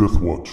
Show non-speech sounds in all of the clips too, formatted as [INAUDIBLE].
Death Watch.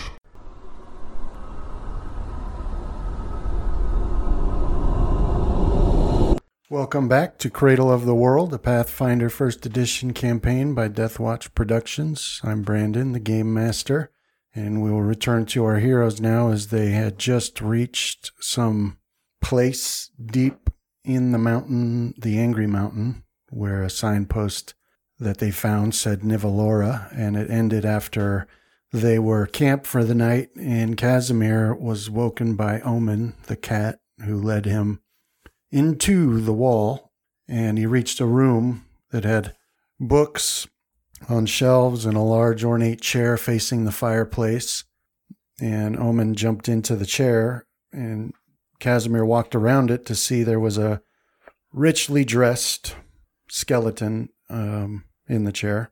Welcome back to Cradle of the World, a Pathfinder First Edition campaign by Deathwatch Productions. I'm Brandon, the Game Master, and we will return to our heroes now as they had just reached some place deep in the mountain, the Angry Mountain, where a signpost that they found said Nevalora, and it ended after they were camped for the night, and Casimir was woken by Omen, the cat, who led him into the wall, and he reached a room that had books on shelves and a large ornate chair facing the fireplace. And Omen jumped into the chair, and Casimir walked around it to see there was a richly dressed skeleton um, in the chair.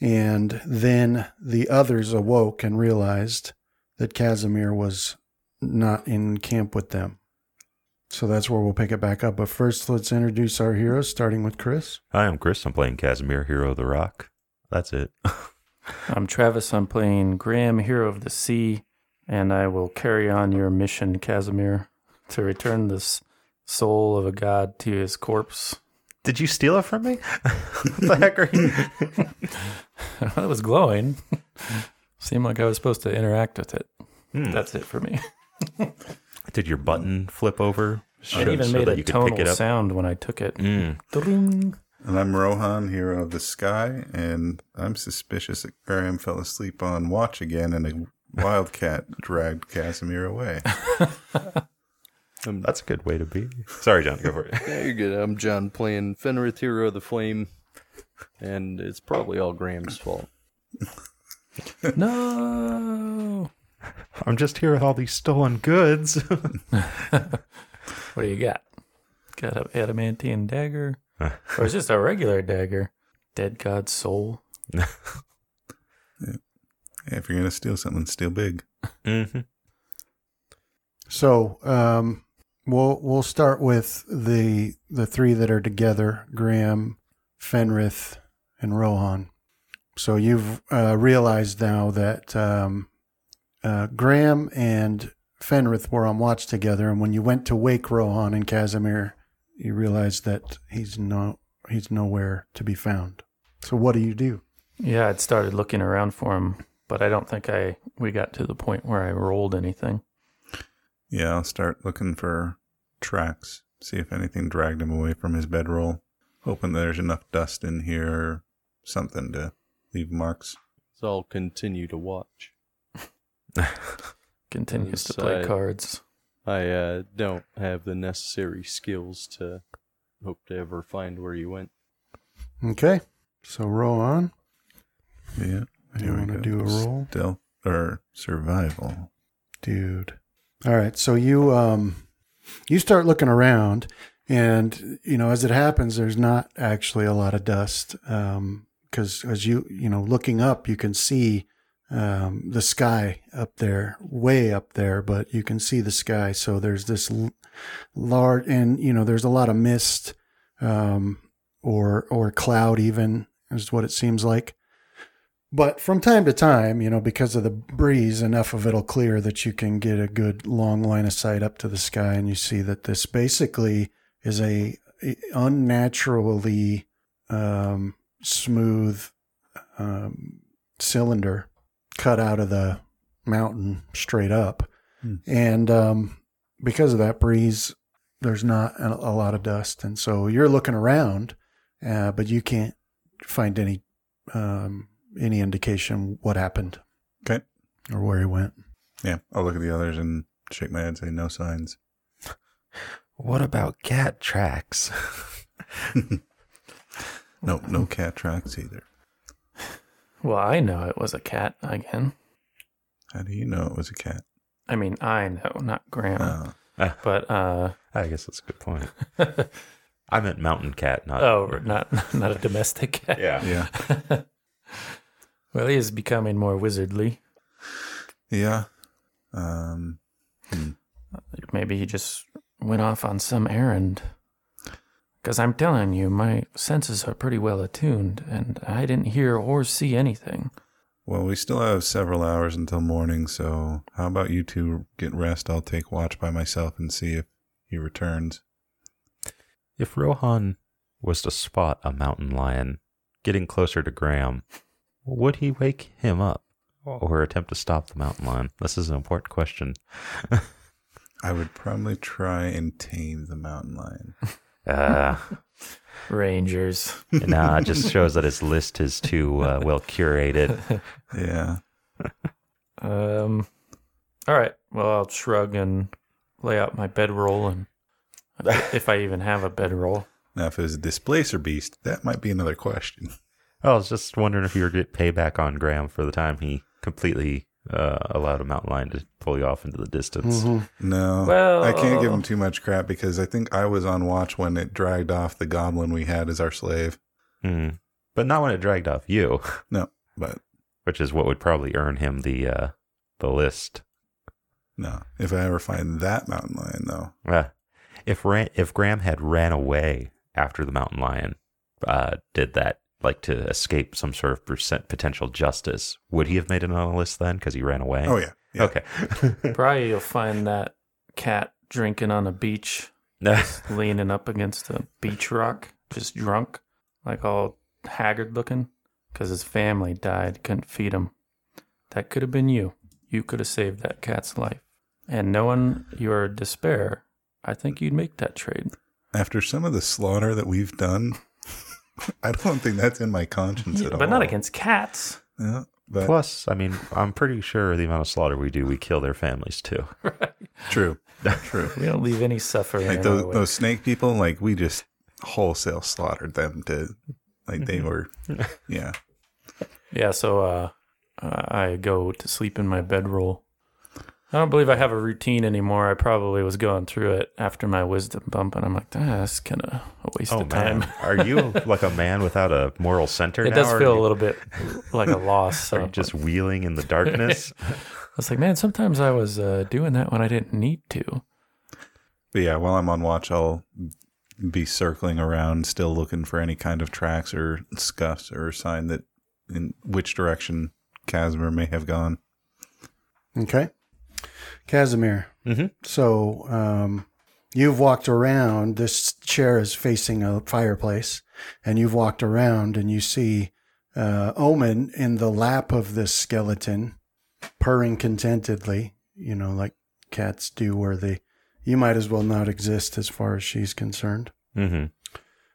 And then the others awoke and realized that Casimir was not in camp with them. So that's where we'll pick it back up. But first, let's introduce our heroes, starting with Chris. Hi, I'm Chris. I'm playing Casimir, Hero of the Rock. That's it. [LAUGHS] I'm Travis. I'm playing Graham, Hero of the Sea, and I will carry on your mission, Casimir, to return this soul of a god to his corpse. Did you steal it from me? what the heck are you? [LAUGHS] it was glowing. Seemed like I was supposed to interact with it. Hmm. That's it for me. Did your button flip over? It even made a tonal sound when I took it. Mm. And I'm Rohan, hero of the sky, and I'm suspicious that Graham fell asleep on watch again and a wildcat [LAUGHS] dragged Casimir away. [LAUGHS] That's a good way to be. Sorry, John. Go for it. [LAUGHS] Yeah, you're good. I'm John playing Fenrith, Hero of the Flame, and it's probably all Graham's fault. [LAUGHS] No. I'm just here with all these stolen goods. [LAUGHS] What do you got? Got an adamantine dagger? or is this a regular dagger? Dead god's soul? if you're gonna steal something, steal big. mm-hmm. So um, we'll we'll start with the the three that are together: Graham, Fenrith, and Rohan. So you've uh, realized now that um, uh, Graham and Fenrith were on watch together, and when you went to wake Rohan and Casimir, you realized that he's no he's nowhere to be found. So what do you do? Yeah, I'd started looking around for him, but I don't think I we got to the point where I rolled anything. Yeah, I'll start looking for tracks, see if anything dragged him away from his bedroll. Hoping there's enough dust in here or something to leave marks. So I'll continue to watch. [LAUGHS] Continues to play Inside. cards. I uh, don't have the necessary skills to hope to ever find where you went. Okay, so roll on. Yeah. you here we want to do a roll? Stealth or survival. dude. All right, so you um you start looking around and you know as it happens there's not actually a lot of dust um cuz as you you know looking up you can see um the sky up there way up there but you can see the sky. So there's this l- large and you know there's a lot of mist um or or cloud even is what it seems like but from time to time, you know, because of the breeze, enough of it'll clear that you can get a good long line of sight up to the sky, and you see that this basically is a, unnaturally um, smooth um, cylinder cut out of the mountain straight up, Hmm. and um, because of that breeze, there's not a, a lot of dust, and so you're looking around, uh, but you can't find any um, any indication what happened Okay. or where he went. Yeah. I'll look at the others and shake my head and say no signs. [LAUGHS] What about cat tracks? [LAUGHS] No, no [LAUGHS] cat tracks either. Well, I know it was a cat again. How do you know it was a cat? I mean, I know, not Graham. Oh, But uh I guess that's a good point. I meant mountain cat, not. oh, not not a domestic cat. yeah. yeah. Well, he is becoming more wizardly. Yeah. Um, Maybe he just went off on some errand. Because I'm telling you, my senses are pretty well attuned, and I didn't hear or see anything. Well, we still have several hours until morning, so how about you two get rest? I'll take watch by myself and see if he returns. If Rohan was to spot a mountain lion getting closer to Graham, would he wake him up or attempt to stop the mountain lion? This is an important question. I would probably try and tame the mountain lion. [LAUGHS] Uh, Rangers. nah, it just shows that his list is too uh, well curated. [LAUGHS] Yeah. Um. All right. Well, I'll shrug and lay out my bedroll, and if I even have a bedroll. Now, if it was a displacer beast, that might be another question. I was just wondering if you were get payback on Graham for the time he completely uh, allowed a mountain lion to pull you off into the distance. No, Well- I can't give him too much crap because I think I was on watch when it dragged off the goblin we had as our slave. Hmm. But not when it dragged off you, [LAUGHS] No, but which is what would probably earn him the uh, the list. no. If I ever find that mountain lion, though, Uh, if Ran- if Graham had ran away after the mountain lion uh, did that, like to escape some sort of percent potential justice, would he have made it on the list then because he ran away? oh yeah, yeah. Okay. [LAUGHS] Probably you'll find that cat drinking on a beach, [LAUGHS] leaning up against a beach rock, just drunk, like all haggard looking, because his family died, couldn't feed him. That could have been you. You could have saved that cat's life. And knowing your despair, I think you'd make that trade. After some of the slaughter that we've done, I don't think that's in my conscience Yeah, at all. but not against cats. Yeah, but Plus, I mean, I'm pretty sure the amount of slaughter we do, we kill their families too. [LAUGHS] true, true. We don't leave any suffering. like in those our those snake people, like we just wholesale slaughtered them to, like they were, [LAUGHS] yeah. Yeah, so uh, I go to sleep in my bedroll. I don't believe I have a routine anymore. I probably was going through it after my wisdom bump, and I'm like, ah, that's kind of a waste Oh of time. man, are you [LAUGHS] like a man without a moral center? It now, does feel are a little bit like a loss. [LAUGHS] Are So you just wheeling in the [LAUGHS] darkness? I was like, man, sometimes I was uh, doing that when I didn't need to. But yeah, while I'm on watch, I'll be circling around, still looking for any kind of tracks or scuffs or sign that in which direction Casimir may have gone. Okay. Casimir. Mhm. So um, you've walked around. This chair is facing a fireplace, and you've walked around and you see uh, Omen in the lap of this skeleton, purring contentedly, you know, like cats do, where they, you might as well not exist as far as she's concerned. hmm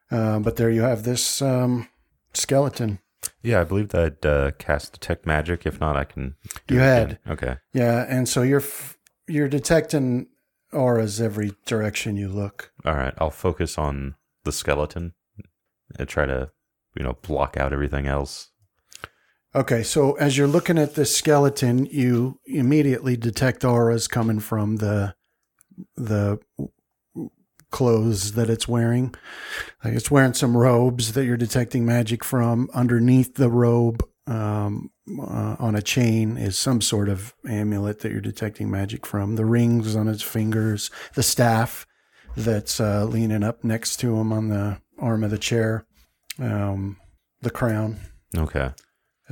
Uh, but there you have this um, skeleton. Yeah, I believe that uh, cast detect magic. If not, I can. Do You it had. again. Okay. Yeah, and so you're f- you're detecting auras every direction you look. All right. I'll focus on the skeleton and try to, you know, block out everything else. Okay, so as you're looking at this skeleton, you immediately detect auras coming from the the clothes that it's wearing. Like it's wearing some robes that you're detecting magic from. Underneath the robe, um, uh, on a chain, is some sort of amulet that you're detecting magic from. The rings on his fingers, the staff that's uh, leaning up next to him on the arm of the chair, um, the crown. Okay.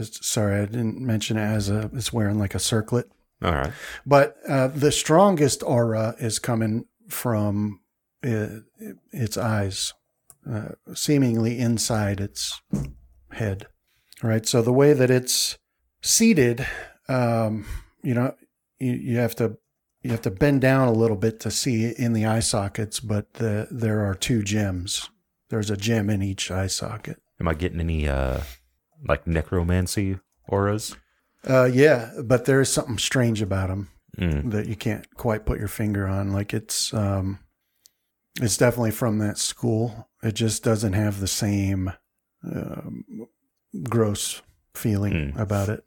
Sorry, I didn't mention it as a. It's wearing like a circlet, All right. but uh, the strongest aura is coming from uh, its eyes, uh, seemingly inside its head. All right. So the way that it's seated, um, you know, you, you have to you have to bend down a little bit to see in the eye sockets, but the, there are two gems. There's a gem in each eye socket. Am I getting any uh like necromancy auras? Uh, yeah, but there is something strange about them Mm. that you can't quite put your finger on. Like it's, um, it's definitely from that school. It just doesn't have the same um, gross feeling Hmm. about it.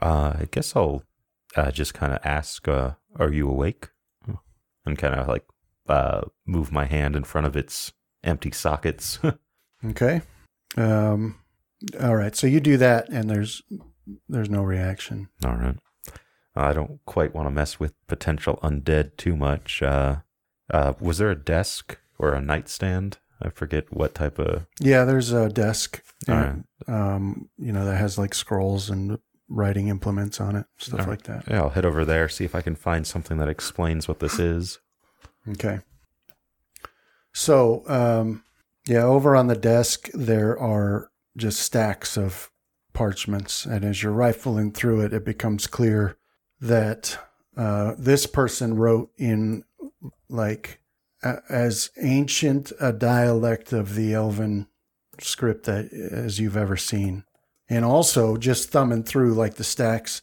Uh, I guess I'll uh, just kind of ask, uh, "Are you awake?" And kind of like uh, move my hand in front of its empty sockets. [LAUGHS] Okay. Um, all right. So you do that, and there's there's no reaction. All right. I don't quite want to mess with potential undead too much. Uh, uh, was there a desk or a nightstand I forget what type of. Yeah, there's a desk, um, you know, that has like scrolls and writing implements on it, stuff right. like that. Yeah, I'll head over there see if I can find something that explains what this is. Okay. So, um, yeah, over on the desk, there are just stacks of parchments. And as you're rifling through it, it becomes clear that uh, this person wrote in like a, as ancient a dialect of the Elven script that as you've ever seen. And also, just thumbing through like the stacks,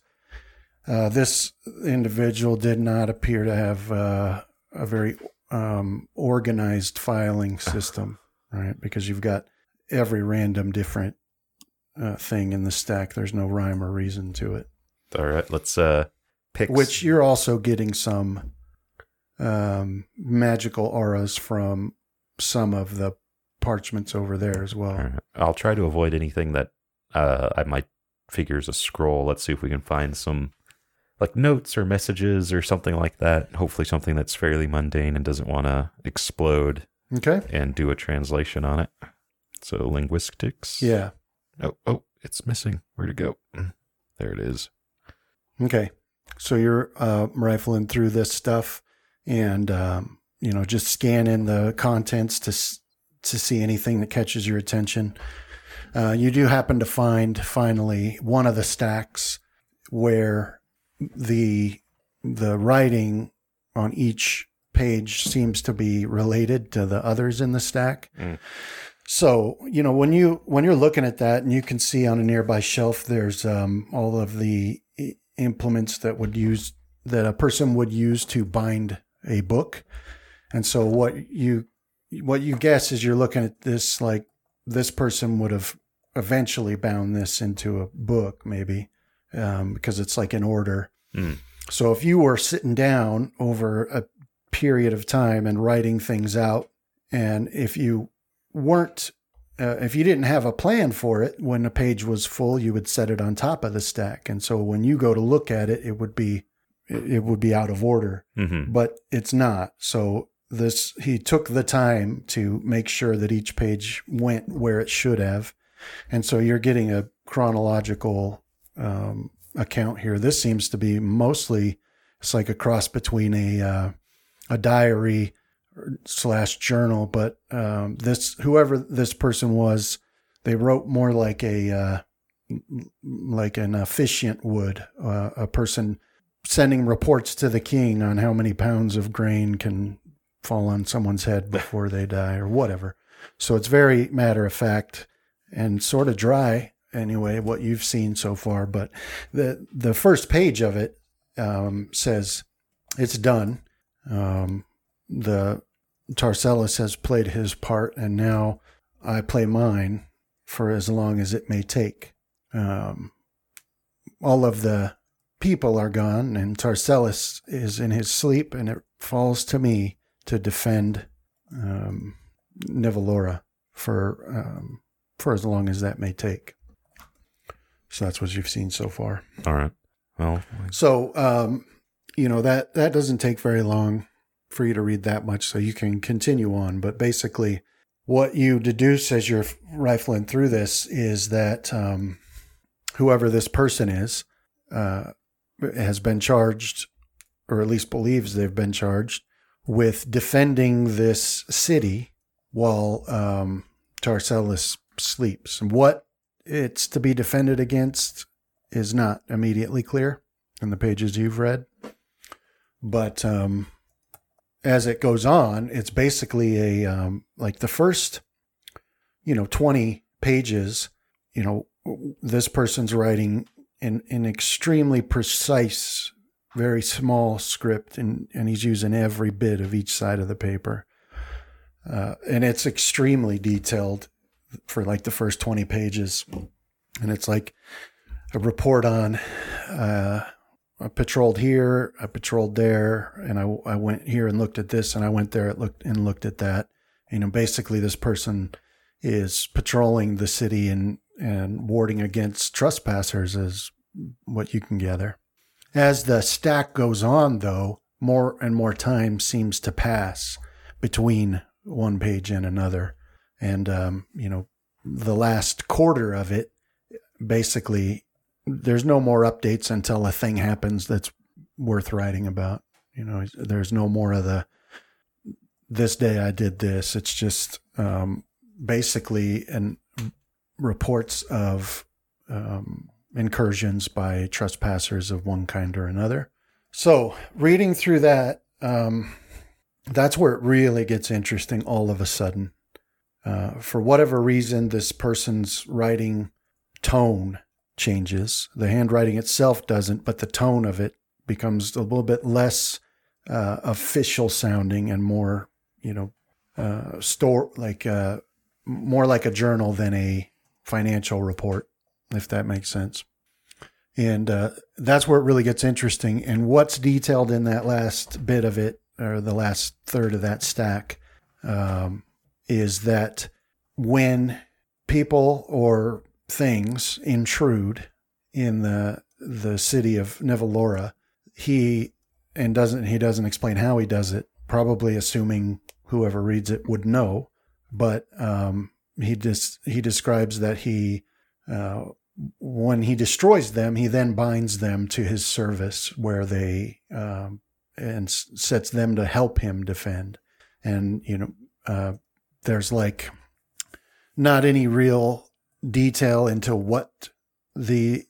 uh, this individual did not appear to have uh, a very um, organized filing system, right? Because you've got every random different uh, thing in the stack. There's no rhyme or reason to it. All right, let's uh pick. Which you're also getting some um, magical auras from some of the parchments over there as well. Right. I'll try to avoid anything that uh I might figure is a scroll. Let's see if we can find some like notes or messages or something like that. Hopefully, something that's fairly mundane and doesn't want to explode Okay. and do a translation on it. So linguistics. Yeah. Oh, oh, it's missing. Where'd it go? There it is. Okay. So you're uh, rifling through this stuff and, um, you know, just scanning the contents to, to see anything that catches your attention. Uh, you do happen to find finally one of the stacks where the, the writing on each page seems to be related to the others in the stack. Mm. So, you know, when you when you're looking at that and you can see on a nearby shelf there's um, all of the implements that would use that a person would use to bind a book. And so what you what you guess is you're looking at this like this person would have eventually bound this into a book maybe um, because it's like in order. Mm. So if you were sitting down over a period of time and writing things out, and if you weren't, uh, if you didn't have a plan for it, when the page was full, you would set it on top of the stack, and so when you go to look at it, it would be, it would be out of order Mm-hmm. but it's not. So this he took the time to make sure that each page went where it should have, and so you're getting a chronological um, account here. This seems to be mostly it's like a cross between a uh, a diary slash journal, but um, this whoever this person was, they wrote more like a uh, like an officiant would, uh, a person sending reports to the king on how many pounds of grain can fall on someone's head [LAUGHS] before they die or whatever. So it's very matter of fact and sort of dry anyway, what you've seen so far. But the, the first page of it um, says it's done. Um, the Tarcellus has played his part and now I play mine for as long as it may take. Um, all of the people are gone, and Tarcellus is in his sleep, and it falls to me to defend um, Nevalora for um, for as long as that may take. So that's what you've seen so far. All right. Well, So um, you know that that doesn't take very long for you to read that much, so you can continue on. But basically, what you deduce as you're rifling through this is that um, whoever this person is uh, has been charged, or at least believes they've been charged with defending this city while um, Tarcellus sleeps. What it's to be defended against is not immediately clear in the pages you've read. But um, as it goes on, it's basically a um, like the first, you know, twenty pages. You know, this person's writing in an extremely precise, very small script, and and he's using every bit of each side of the paper, uh, and it's extremely detailed for like the first twenty pages, and it's like a report on. Uh, I patrolled here, I patrolled there, and I, I went here and looked at this, and I went there and looked and looked at that. You know, basically, this person is patrolling the city and and warding against trespassers, is what you can gather. As the stack goes on, though, more and more time seems to pass between one page and another. and um, you know the last quarter of it basically there's no more updates until a thing happens that's worth writing about. You know, there's no more of the this day I did this. It's just um, basically and reports of um, incursions by trespassers of one kind or another. So reading through that, um, that's where it really gets interesting all of a sudden. Uh, for whatever reason, this person's writing tone changes. The handwriting itself doesn't, but the tone of it becomes a little bit less uh, official sounding and more, you know, uh, store like uh, more like a journal than a financial report, if that makes sense. And uh, that's where it really gets interesting. And what's detailed in that last bit of it, or the last third of that stack, um, is that when people or things intrude in the the city of Nevalora, he and doesn't he doesn't explain how he does it. Probably assuming whoever reads it would know, but um, he just he describes that he uh, when he destroys them, he then binds them to his service, where they um, and sets them to help him defend. And you know, uh, there's like not any real detail into what the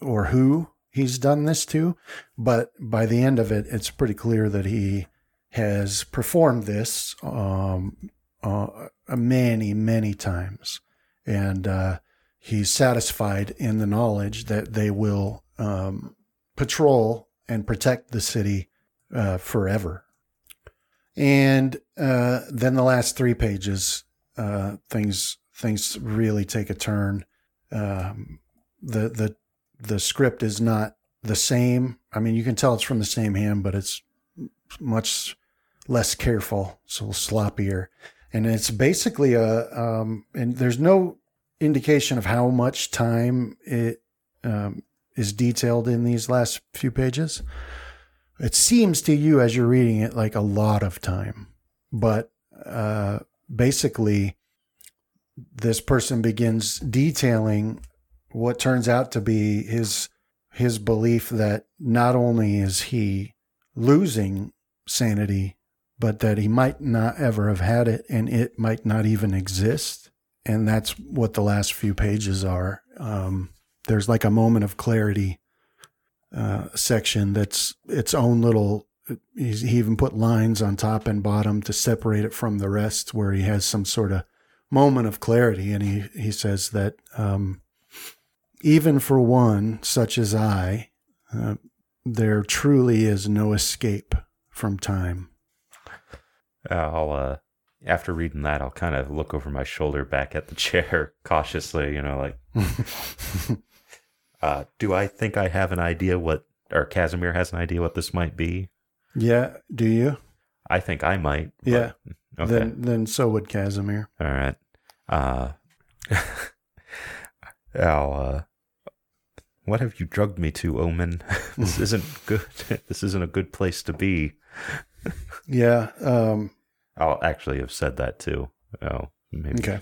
or who he's done this to, but by the end of it, it's pretty clear that he has performed this um, uh, many, many times, and uh, he's satisfied in the knowledge that they will um, patrol and protect the city uh, forever. And uh, then the last three pages, uh, things things really take a turn. Um, the the the script is not the same. I mean, you can tell it's from the same hand, but it's much less careful, so sloppier. And it's basically a, um, and there's no indication of how much time it um, is detailed in these last few pages. It seems to you as you're reading it like a lot of time, but uh, basically, this person begins detailing what turns out to be his his belief that not only is he losing sanity, but that he might not ever have had it and it might not even exist. And that's what the last few pages are. Um, there's like a moment of clarity uh, section that's its own little. he even put lines on top and bottom to separate it from the rest, where he has some sort of moment of clarity. And he, he says that um, even for one such as I, uh, there truly is no escape from time. I'll, uh, after reading that, I'll kind of look over my shoulder back at the [LAUGHS] chair cautiously, you know, like, [LAUGHS] uh, do I think I have an idea what, or Casimir has an idea what this might be? Yeah. Do you? I think I might. But, yeah. Okay. Then, then so would Casimir. All right. Uh, [LAUGHS] I'll, uh, what have you drugged me to, Omen? this isn't good. this isn't a good place to be. Yeah. Um, I'll actually have said that too. Oh, maybe. Okay.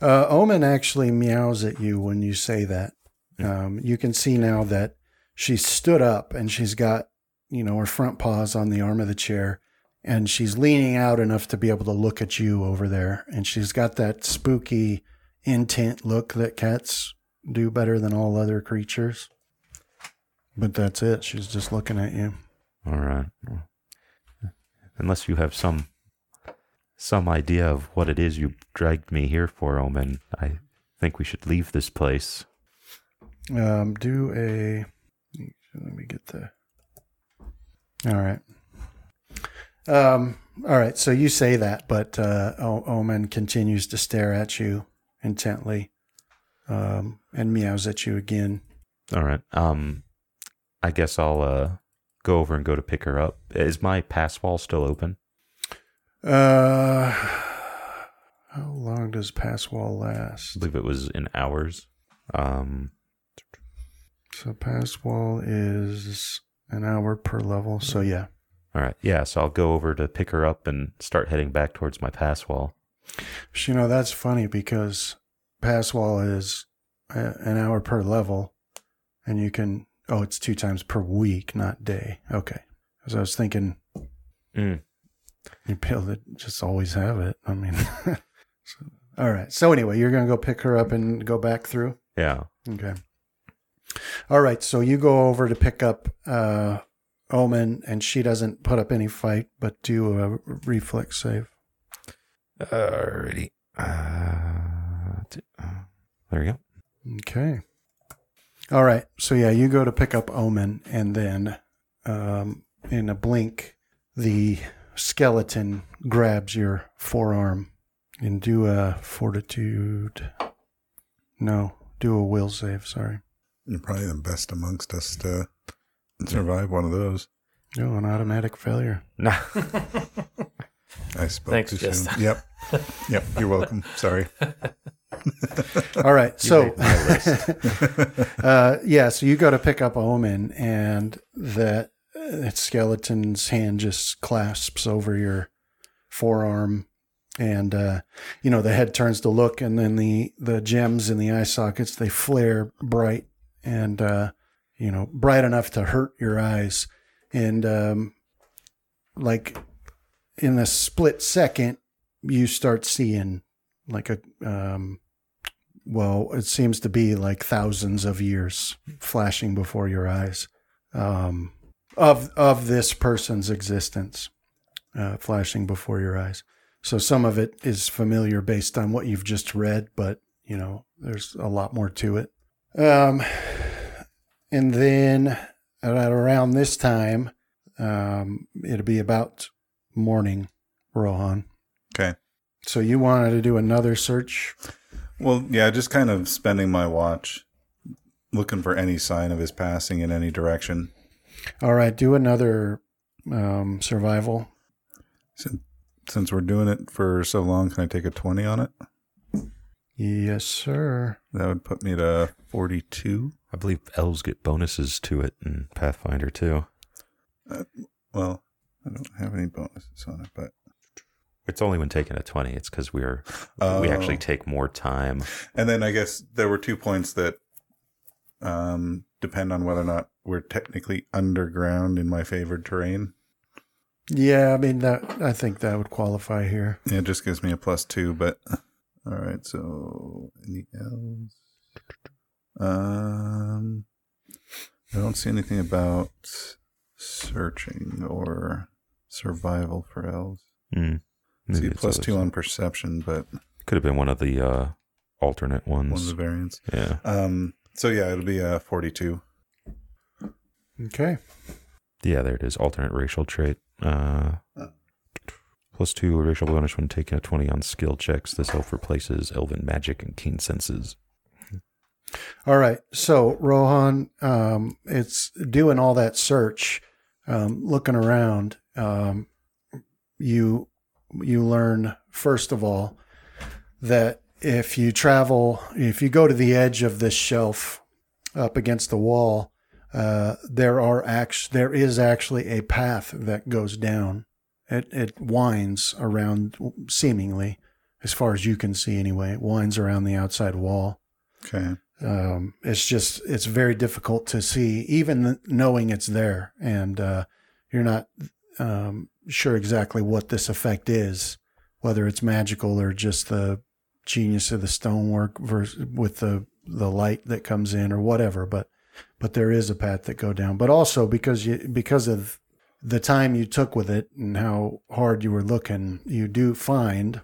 Uh, Omen actually meows at you when you say that. Um, you can see now that she's stood up and she's got, you know, her front paws on the arm of the chair and she's leaning out enough to be able to look at you over there. And she's got that spooky, intent look that cats do better than all other creatures. But that's it. She's just looking at you. All right. Unless you have some some idea of what it is you dragged me here for, Omen, I think we should leave this place. Um, do a. Let me get the. All right. Um. All right. So you say that, but uh, Omen continues to stare at you intently um, and meows at you again. All right. Um, I guess I'll uh, go over and go to pick her up. Is my pass wall still open? Uh, how long does pass wall last? I believe it was in hours. Um, so pass wall is an hour per level. So yeah. All right. Yeah. So I'll go over to pick her up and start heading back towards my pass wall. You know, that's funny because Passwall is uh, an hour per level, and you can. Oh, it's two times per week, not day. Okay. Because I was thinking Mm. you'd be able to just always have it. I mean, [LAUGHS] so, all right. So anyway, you're gonna go pick her up and go back through. Yeah. Okay. All right. So you go over to pick up uh, Omen, and she doesn't put up any fight, but do a reflex save. Alrighty. Uh, uh, there you go. Okay. All right. So yeah, you go to pick up Omen, and then um, in a blink, the skeleton grabs your forearm and do a fortitude. No, do a will save. Sorry. You're probably the best amongst us to survive one of those. No, an automatic failure. No. [LAUGHS] I spoke Thanks, too Justin. soon. Yep. Yep. You're welcome. Sorry. [LAUGHS] All right. So, made my list. [LAUGHS] uh, yeah, so you go to pick up Omen, and that uh, skeleton's hand just clasps over your forearm, and uh, you know the head turns to look, and then the the gems in the eye sockets they flare bright and uh, you know bright enough to hurt your eyes, and um, like in a split second, you start seeing like a um, well, it seems to be like thousands of years flashing before your eyes um, of of this person's existence, uh, flashing before your eyes. So some of it is familiar based on what you've just read, but you know, there's a lot more to it. Um, and then at around this time, um, it'll be about morning, Rohan. Okay. So you wanted to do another search Well, yeah, just kind of spending my watch looking for any sign of his passing in any direction. All right, do another um, survival. Since, since we're doing it for so long, can I take a 20 on it? Yes, sir. That would put me to 42. I believe elves get bonuses to it in Pathfinder too. Well, I don't have any bonuses on it, but It's only when taking a 20. It's because we're we Oh. actually take more time. And then I guess there were two points that um, depend on whether or not we're technically underground in my favored terrain. Yeah, I mean that. I think that would qualify here. Yeah, it just gives me a plus two, but all right. So any elves? Um, I don't see anything about searching or survival for elves. Mm. I see a it's plus other two on perception, but Could have been one of the uh, alternate ones. one of the variants. yeah. Um, so yeah, it'll be a forty-two. Okay. Yeah, there it is. Alternate racial trait. Uh, plus two racial bonus when taking a 20 on skill checks. This elf replaces elven magic and keen senses. All right. So Rohan, um, it's doing all that search, um, looking around. Um, you you learn first of all that if you travel, if you go to the edge of this shelf up against the wall, uh, there are act- there is actually a path that goes down. It it winds around, seemingly, as far as you can see anyway. It winds around the outside wall Okay. um, it's just it's very difficult to see even knowing it's there and uh, you're not um, sure exactly what this effect is whether it's magical or just the genius of the stonework versus with the the light that comes in or whatever but but there is a path that go down but also because you because of the time you took with it and how hard you were looking you do find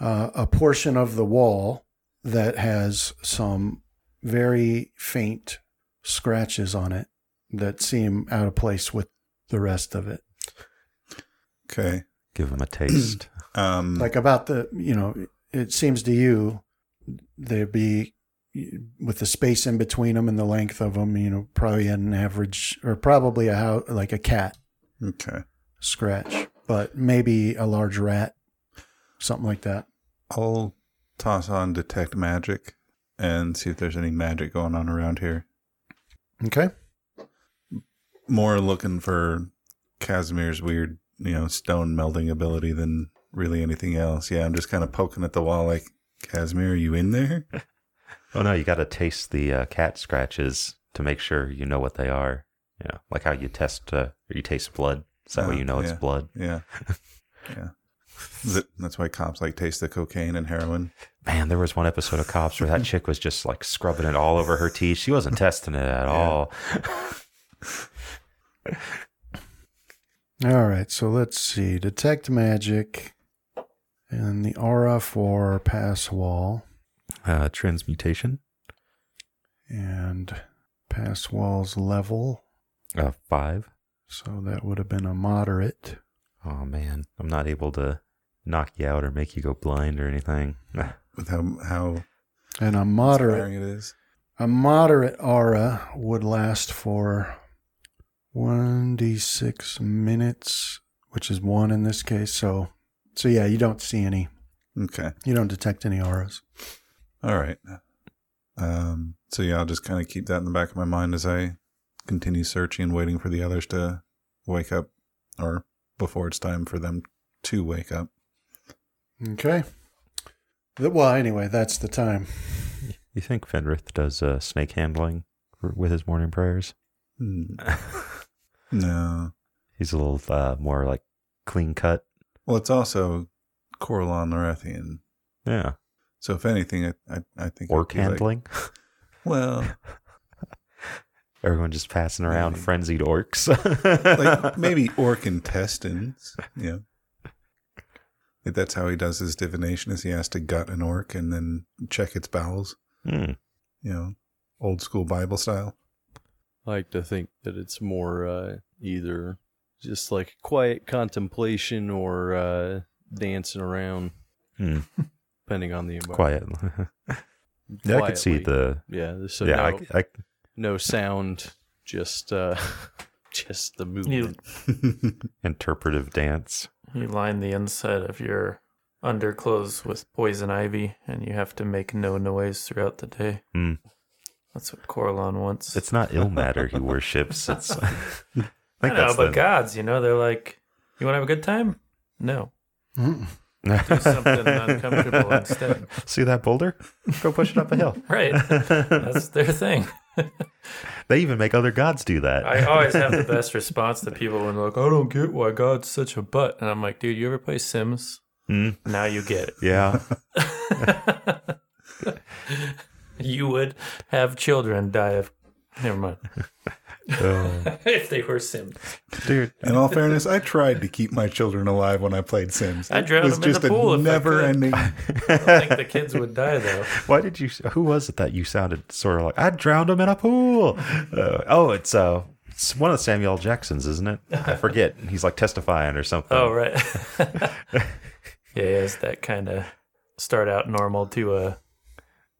uh, a portion of the wall that has some very faint scratches on it that seem out of place with the rest of it. Okay. Give them a taste. [CLEARS THROAT] Um, Like about the, you know, it seems to you there'd be with the space in between them and the length of them, you know, probably an average or probably a how like a cat okay. scratch, but maybe a large rat, something like that. I'll toss on detect magic and see if there's any magic going on around here. Okay. More looking for Casimir's weird, you know, stone melding ability than really anything else. Yeah, I'm just kind of poking at the wall like, Casimir, are you in there? [LAUGHS] Oh no, you got to taste the uh, cat scratches to make sure you know what they are. You know, like how you test, uh, or you taste blood. So that way Oh, you know it's blood. Yeah. [LAUGHS] Yeah. That- That's why cops like taste the cocaine and heroin. Man, there was one episode of Cops where that [LAUGHS] chick was just like scrubbing it all over her teeth. She wasn't testing it at all. All right, so let's see. Detect magic and the aura for pass wall Uh, transmutation, and pass wall's level. uh, five. So that would have been a moderate. Oh man, I'm not able to knock you out or make you go blind or anything. [LAUGHS] With how how And a moderate it is. a moderate aura would last for 1d6 minutes, which is 1 in this case. So so yeah, you don't see any. Okay. You don't detect any auras. All right. Um, so yeah, I'll just kind of keep that in the back of my mind as I continue searching and waiting for the others to wake up or before it's time for them to wake up. Okay. Well, anyway, that's the time. you think Fenrith does uh, snake handling with his morning prayers? Hmm. [LAUGHS] No. He's a little uh, more like clean cut. Well, it's also Corlon Lorethian. Yeah, So if anything, I I, I think orc be like- handling. well, [LAUGHS] Everyone just passing around Maybe. frenzied orcs. like [LAUGHS] maybe orc intestines. Yeah. If that's how he does his divination, is he has to gut an orc and then check its bowels. Hmm. You know, old school Bible style. I like to think that it's more uh, either just like quiet contemplation or uh, dancing around, Hmm. depending on the environment. Quiet. [LAUGHS] yeah, I could see the. Yeah, so yeah, no, I, I, no sound, just uh, [LAUGHS] just the You movement. [LAUGHS] interpretive dance. you line the inside of your underclothes with poison ivy, and you have to make no noise throughout the day. Hmm. That's what Corlon wants. It's not ill matter he worships. It's. [LAUGHS] I think I know, that's but the, gods, you know, they're like, you want to have a good time? No, Mm. do something uncomfortable instead. [LAUGHS] See that boulder? Go push it up a hill. [LAUGHS] Right, that's their thing. They even make other gods do that. I always have the best response to people when they're like, I don't get why God's such a butt. And I'm like, dude, you ever play Sims? Hmm. Now you get it. yeah. It. [LAUGHS] you would have children die of. Never mind. [LAUGHS] Oh, [LAUGHS] if they were Sims. dude. In all fairness, I tried to keep my children alive when I played Sims. I drowned it was them in just the pool a if I never ending. I think the kids would die, though. Why did you? Who was it that you sounded sort of like? I drowned them in a pool. Uh, oh, it's uh, it's one of Samuel L. Jackson's, isn't it? I forget. He's like testifying or something. Oh, right. yeah, it's that kind of start out normal to a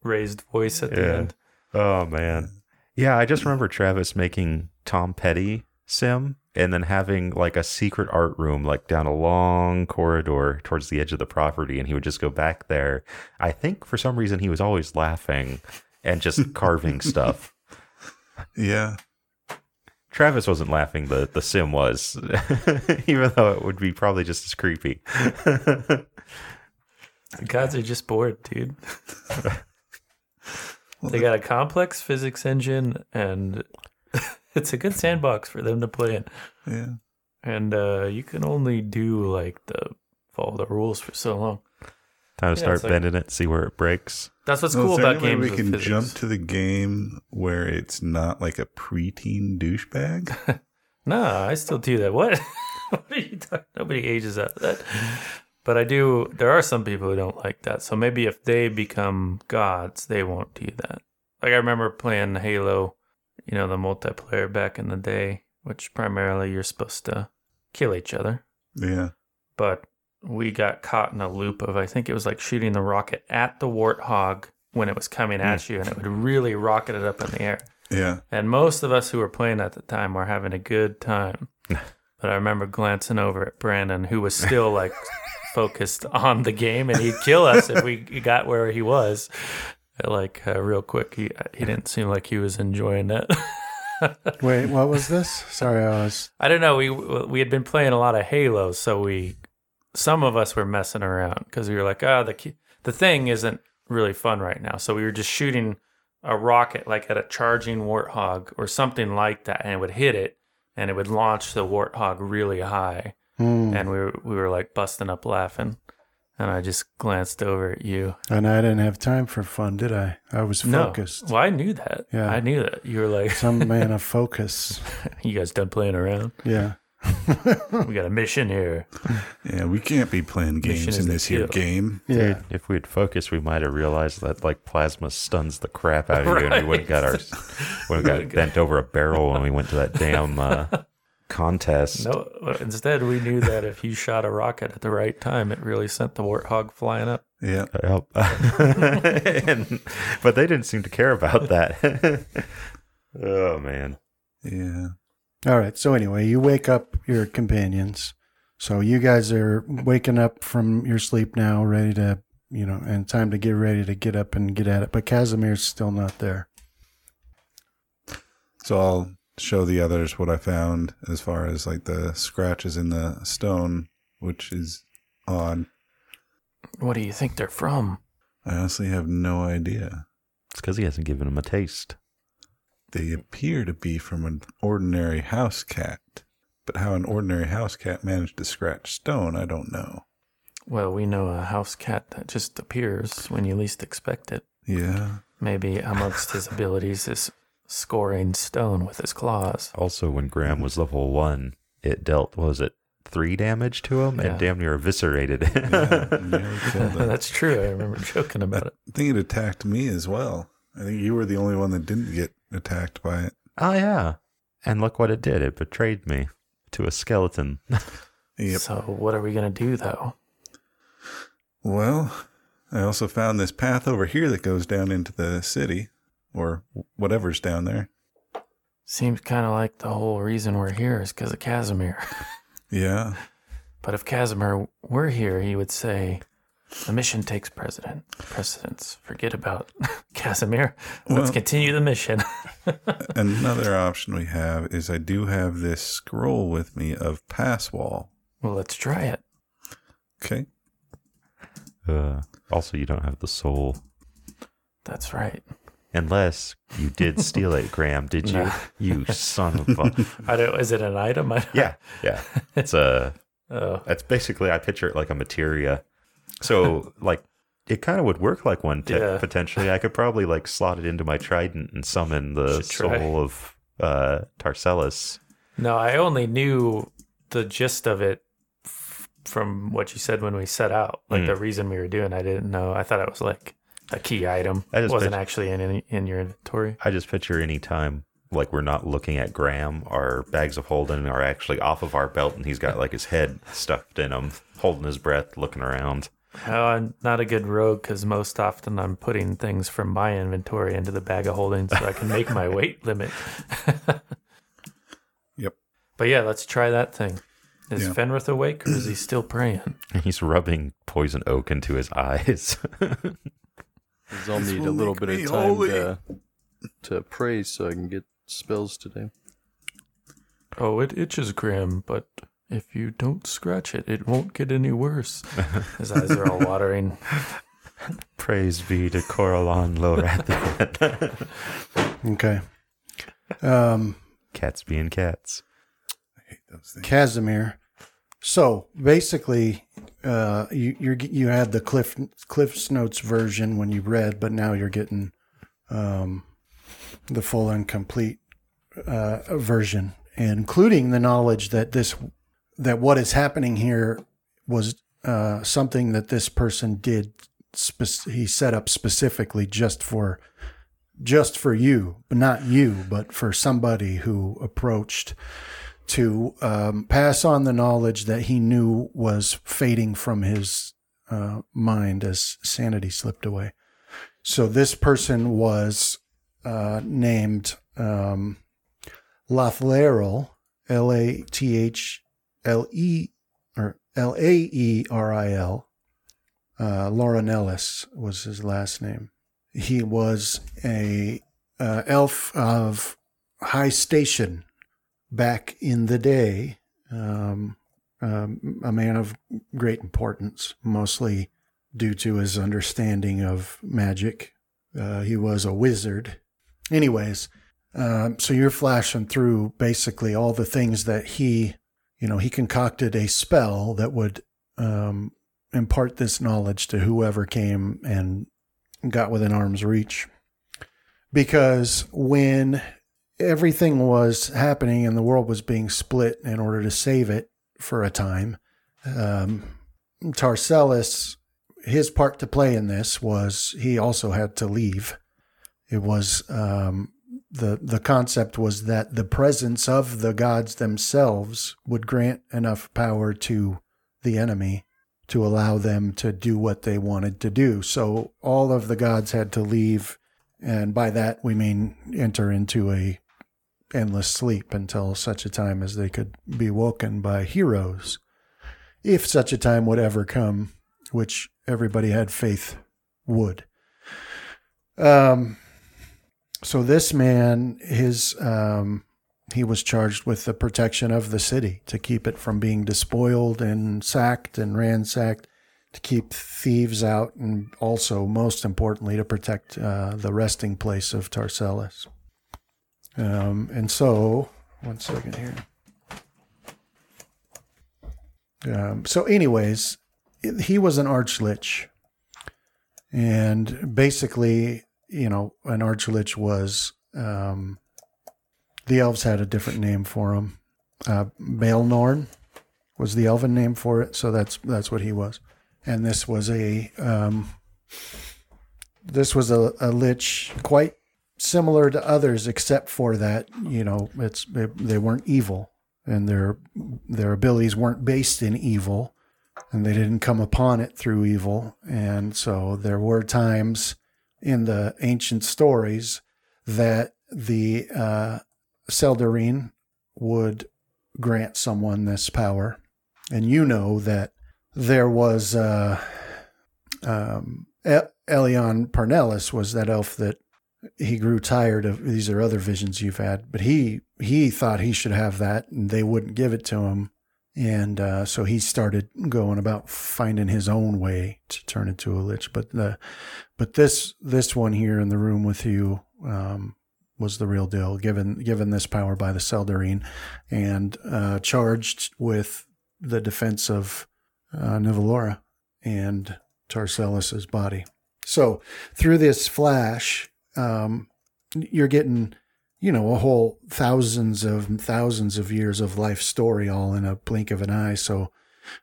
raised voice at the end. Oh man. Yeah, I just remember Travis making Tom Petty sim and then having like a secret art room like down a long corridor towards the edge of the property and he would just go back there. I think for some reason he was always laughing and just [LAUGHS] carving stuff. Yeah. Travis wasn't laughing, the the sim was. [LAUGHS] Even though it would be probably just as creepy. [LAUGHS] The gods are just bored, dude. They got a complex physics engine, and [LAUGHS] it's a good sandbox for them to play in. Yeah. And uh, you can only do like the follow the rules for so long. Time to Yeah, start it's like- bending it, see where it breaks. That's what's Well, cool is there about any way games. we can physics. jump to the game where it's not like a preteen douchebag. [LAUGHS] Nah, I still do that. What? [LAUGHS] what are you talking? Nobody ages out of that. But I do. There are some people who don't like that. So maybe if they become gods, they won't do that. Like I remember playing Halo, you know, the multiplayer back in the day, which primarily you're supposed to kill each other. yeah. But we got caught in a loop of I think it was like shooting the rocket at the warthog when it was coming at hmm. you, and it would really rocket it up in the air. Yeah. And most of us who were playing at the time were having a good time. [LAUGHS] but I remember glancing over at Brandon, who was still like [LAUGHS] focused on the game, and he'd kill us if we [LAUGHS] got where he was. Like uh, real quick, he he didn't seem like he was enjoying it. [LAUGHS] Wait, what was this? Sorry, I was. I don't know. We we had been playing a lot of Halo, so we some of us were messing around because we were like, oh, the the thing isn't really fun right now. So we were just shooting a rocket like at a charging warthog or something like that, and it would hit it, and it would launch the warthog really high, Hmm. and we were we were like busting up laughing. And I just glanced over at you. And I didn't have time for fun, did I? I was focused. No, well, I knew that. Yeah. I knew that. You were like, Some [LAUGHS] man of focus. [LAUGHS] "You guys done playing around? Yeah. We got a mission here." Yeah, we can't be playing games in this here game. Yeah. Dude, if we'd focused, we might have realized that like plasma stuns the crap out of you, and we [LAUGHS] would have got our, would have got bent over a barrel when we went to that damn uh, contest. No, instead we knew that if you shot a rocket at the right time, it really sent the warthog flying up. Yeah. Yep. [LAUGHS] And- but they didn't seem to care about that. [LAUGHS] oh man. Yeah. All right. So anyway, you wake up your companions. So you guys are waking up from your sleep now, ready to, you know, and time to get ready to get up and get at it. But Casimir's still not there. So I'll show the others what I found as far as like the scratches in the stone, which is odd. What do you think they're from? I honestly have no idea. It's because he hasn't given him a taste. They appear to be from an ordinary house cat, but how an ordinary house cat managed to scratch stone, I don't know. Well, we know a house cat that just appears when you least expect it. Yeah. Maybe amongst his abilities is scoring stone with his claws. Also, when Graham was level one, it dealt what was it three damage to him Yeah. and damn near eviscerated. him. Yeah, nearly [LAUGHS] killed [LAUGHS] it. That's true. I remember joking about it. I think it attacked me as well. I think you were the only one that didn't get attacked by it. oh yeah, and look what it did. It betrayed me to a skeleton. [LAUGHS] Yep. So, what are we going to do, though? Well, I also found this path over here that goes down into the city, or whatever's down there. Seems kind of like the whole reason we're here is because of Casimir. [LAUGHS] Yeah. But if Casimir were here, he would say, "The mission takes precedent. Precedence. Forget about [LAUGHS] Casimir. Let's Well- continue the mission." [LAUGHS] Another option we have is I do have this scroll with me of Passwall. well, let's try it. Okay. Uh, also, you don't have the soul. That's right. Unless you did [LAUGHS] steal it, Graham, did you? No. You son of a. [LAUGHS] I don't. Is it an item? I Yeah, yeah. [LAUGHS] It's a. Oh, It's basically I picture it like a materia. So like it kind of would work like one te- Yeah. potentially. I could probably like slot it into my trident and summon the soul of uh Tarcellus. no, I only knew the gist of it f- from what you said when we set out. Like Mm. the reason we were doing. I didn't know. I thought it was like a key item. I just wasn't picture- actually in any, in your inventory. I just picture any time like we're not looking at Graham, our bags of holding are actually off of our belt and he's got like his head stuffed in them, holding his breath, looking around. Oh, I'm not a good rogue because most often I'm putting things from my inventory into the bag of holding so I can make my [LAUGHS] weight limit. [LAUGHS] Yep. But yeah, let's try that thing. Is Yeah. Fenrith awake or is he still praying? [LAUGHS] He's rubbing poison oak into his eyes. 'Cause I'll This need a little bit of time holy. to, to pray so I can get spells today. Oh, it itches, Grim, but if you don't scratch it, it won't get any worse. [LAUGHS] His eyes are all watering. [LAUGHS] Praise be to Corellon Larethian. [LAUGHS] Okay. Um, cats being cats. I hate those things. Casimir. So basically, uh, you you you had the Cliff Cliff's Notes version when you read, but now you're getting um, the full and complete uh, version, including the knowledge that this that what is happening here was uh, something that this person did. Spe- he set up specifically just for just for you, but not you, but for somebody who approached to um, pass on the knowledge that he knew was fading from his uh, mind as sanity slipped away. So this person was uh, named um, Lathrel, L A T H L E or L A E R I L. Uh, Lauren Ellis was his last name. He was a uh, elf of high station back in the day, um, um, a man of great importance, mostly due to his understanding of magic. Uh, he was a wizard. Anyways, um, so you're flashing through basically all the things that he, you know, he concocted a spell that would um, impart this knowledge to whoever came and got within arm's reach. Because when everything was happening and the world was being split in order to save it for a time, um, Tarcellus, his part to play in this was he also had to leave. It was um, the the concept was that the presence of the gods themselves would grant enough power to the enemy to allow them to do what they wanted to do. So all of the gods had to leave, and by that we mean enter into a endless sleep until such a time as they could be woken by heroes, if such a time would ever come, which everybody had faith would. Um, so this man, his um, he was charged with the protection of the city to keep it from being despoiled and sacked and ransacked, to keep thieves out, and also, most importantly, to protect uh, the resting place of Tarcellus. Um, and so, one second here. Um, so, anyways, he was an archlich, and basically, you know, an archlich was. Um, the elves had a different name for him. Uh, Baelnorn was the elven name for it, so that's that's what he was. And this was a um, this was a, a lich quite similar to others, except for that you know it's they, they weren't evil, and their their abilities weren't based in evil, and they didn't come upon it through evil. And so there were times in the ancient stories that the uh, Seldarine would grant someone this power. And you know that there was uh, um, Elion Parnellus was that elf that he grew tired of. These are other visions you've had, but he he thought he should have that, and they wouldn't give it to him. And uh, so he started going about finding his own way to turn into a lich. But the but this this one here in the room with you um, was the real deal, given given this power by the Seldarine, and uh, charged with the defense of uh, Nevalora and Tarcellus's body. So through this flash, um, you're getting, you know, a whole thousands of thousands of years of life story all in a blink of an eye. So,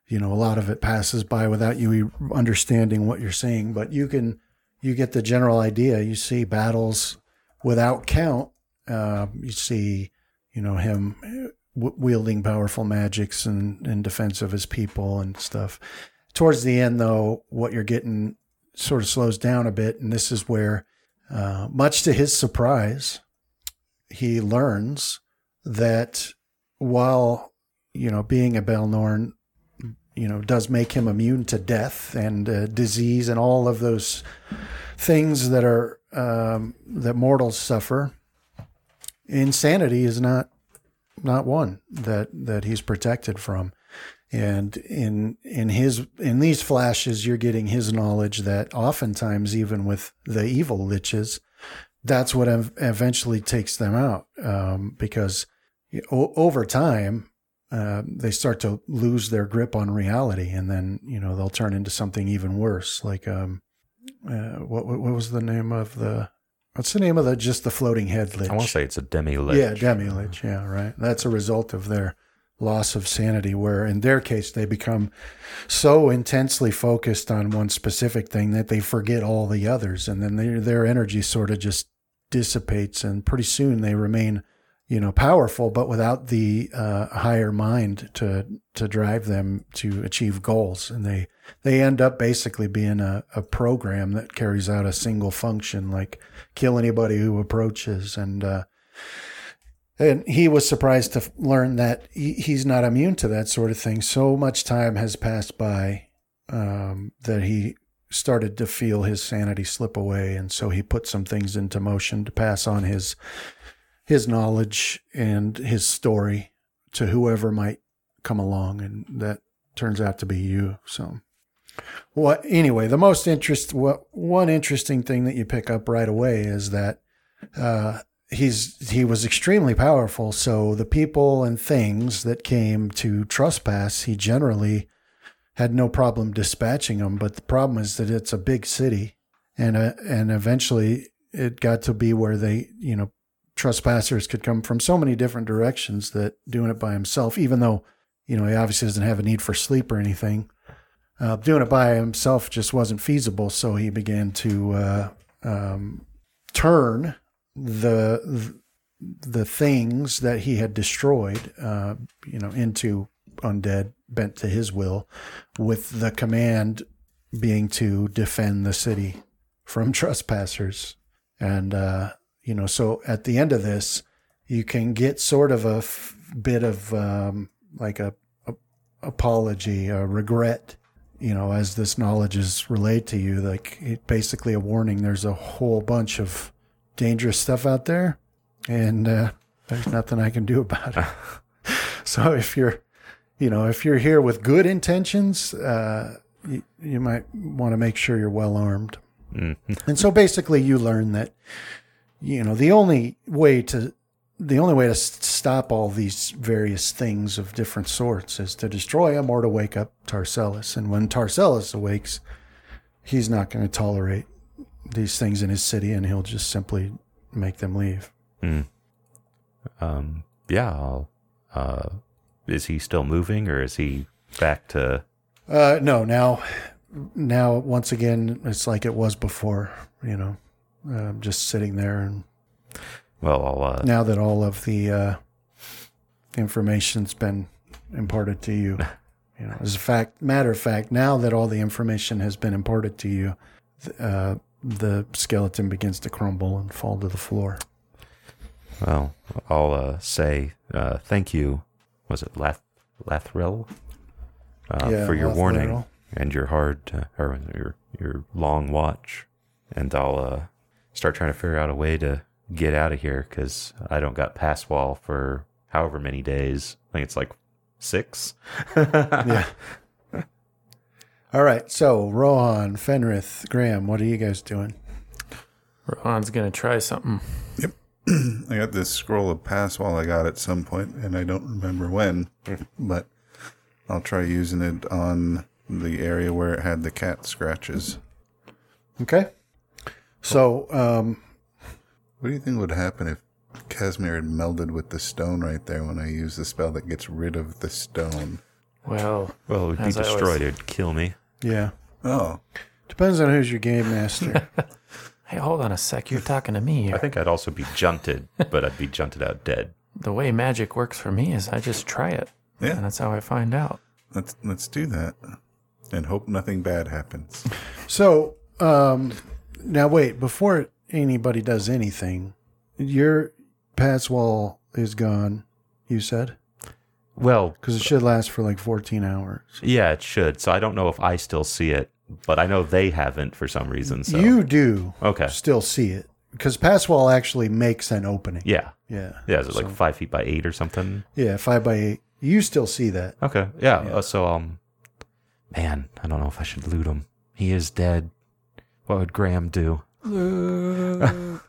you know, a lot of it passes by without you understanding what you're saying, but you can, you get the general idea. You see battles without count, uh, you see, you know, him w- wielding powerful magics and in defense of his people and stuff. Towards the end, though, what you're getting sort of slows down a bit, and this is where, uh, much to his surprise, he learns that while you know being a Baelnorn, you know, does make him immune to death and uh, disease and all of those things that are um, that mortals suffer. Insanity is not not one that that he's protected from. And in in his in these flashes, you're getting his knowledge that oftentimes, even with the evil liches, that's what ev- eventually takes them out. Um, because o- over time, uh, they start to lose their grip on reality, and then you know they'll turn into something even worse, like um, uh, what what was the name of the what's the name of the just the floating head lich? I want to say it's a demi lich. Yeah, demi lich. Yeah, right. That's a result of their loss of sanity, where in their case they become so intensely focused on one specific thing that they forget all the others, and then their their energy sort of just dissipates, and pretty soon they remain you know, powerful, but without the uh, higher mind to to drive them to achieve goals, and they they end up basically being a, a program that carries out a single function, like kill anybody who approaches, and uh, and he was surprised to learn that he, he's not immune to that sort of thing. So much time has passed by um, that he started to feel his sanity slip away, and so he put some things into motion to pass on his his knowledge and his story to whoever might come along, and that turns out to be you. So, what anyway? The most interest, what one interesting thing that you pick up right away is that uh, he's he was extremely powerful. So the people and things that came to trespass, he generally had no problem dispatching them. But the problem is that it's a big city, and uh, and eventually it got to be where they, you know, trespassers could come from so many different directions that doing it by himself, even though, you know, he obviously doesn't have a need for sleep or anything, uh, doing it by himself just wasn't feasible. So he began to uh, um, turn the the things that he had destroyed, uh, you know, into undead, bent to his will, with the command being to defend the city from [LAUGHS] trespassers. And, uh, you know, so at the end of this, you can get sort of a f- bit of um, like a, a apology, a regret, you know, as this knowledge is relayed to you. Like basically a warning. There's a whole bunch of dangerous stuff out there, and uh, there's nothing I can do about it. [LAUGHS] so if you're, you know, if you're here with good intentions, uh, you, you might want to make sure you're well armed. And so basically, you learn that, you know, the only way to the only way to stop all these various things of different sorts is to destroy them or to wake up Tarcellus. And when Tarcellus awakes, he's not going to tolerate these things in his city, and he'll just simply make them leave. Um, yeah. I'll, uh, is he still moving, or is he back to? Uh, no, now, now once again, it's like it was before. You know, uh, just sitting there, and Well, I'll. Uh, now that all of the uh, information's been imparted to you, [LAUGHS] you know, as a fact, matter of fact, now that all the information has been imparted to you, uh, the skeleton begins to crumble and fall to the floor. Well, I'll uh, say uh, thank you. Was it Lath Lathril uh, Yeah, for your Lathril. warning and your hard uh, or your your long watch, and I'll uh, start trying to figure out a way to get out of here because I don't got pass wall for however many days. I think it's like six. [LAUGHS] yeah. All right. So, Rohan, Fenrith, Graham, what are you guys doing? Rohan's gonna try something. Yep. [CLEARS THROAT] I got this scroll of pass wall I got at some point, and I don't remember when, but I'll try using it on the area where it had the cat scratches. Okay. So, um, What do you think would happen if Casimir had melded with the stone right there when I use the spell that gets rid of the stone? Well, Well, it would be As I always- destroyed. It'd kill me. Yeah. Oh, Depends on who's your game master. [LAUGHS] hey, hold on a sec. You're talking to me. I Here. think I'd also be shunted, but I'd be shunted out dead. The way magic works for me is I just try it, and yeah. that's how I find out. Let's let's do that, and hope nothing bad happens. so, um, now wait, before anybody does anything, your pass wall is gone, you said? Well, Because it should last for like 14 hours. Yeah, it should. So I don't know if I still see it, but I know they haven't for some reason. So You do okay, still see it. Because Passwall actually makes an opening. yeah, Yeah. yeah. Is it like five feet by eight or something? Yeah, five by eight. You still see that. Okay, yeah. Uh, so um, man, I don't know if I should loot him. He is dead. What would Graham do? [LAUGHS]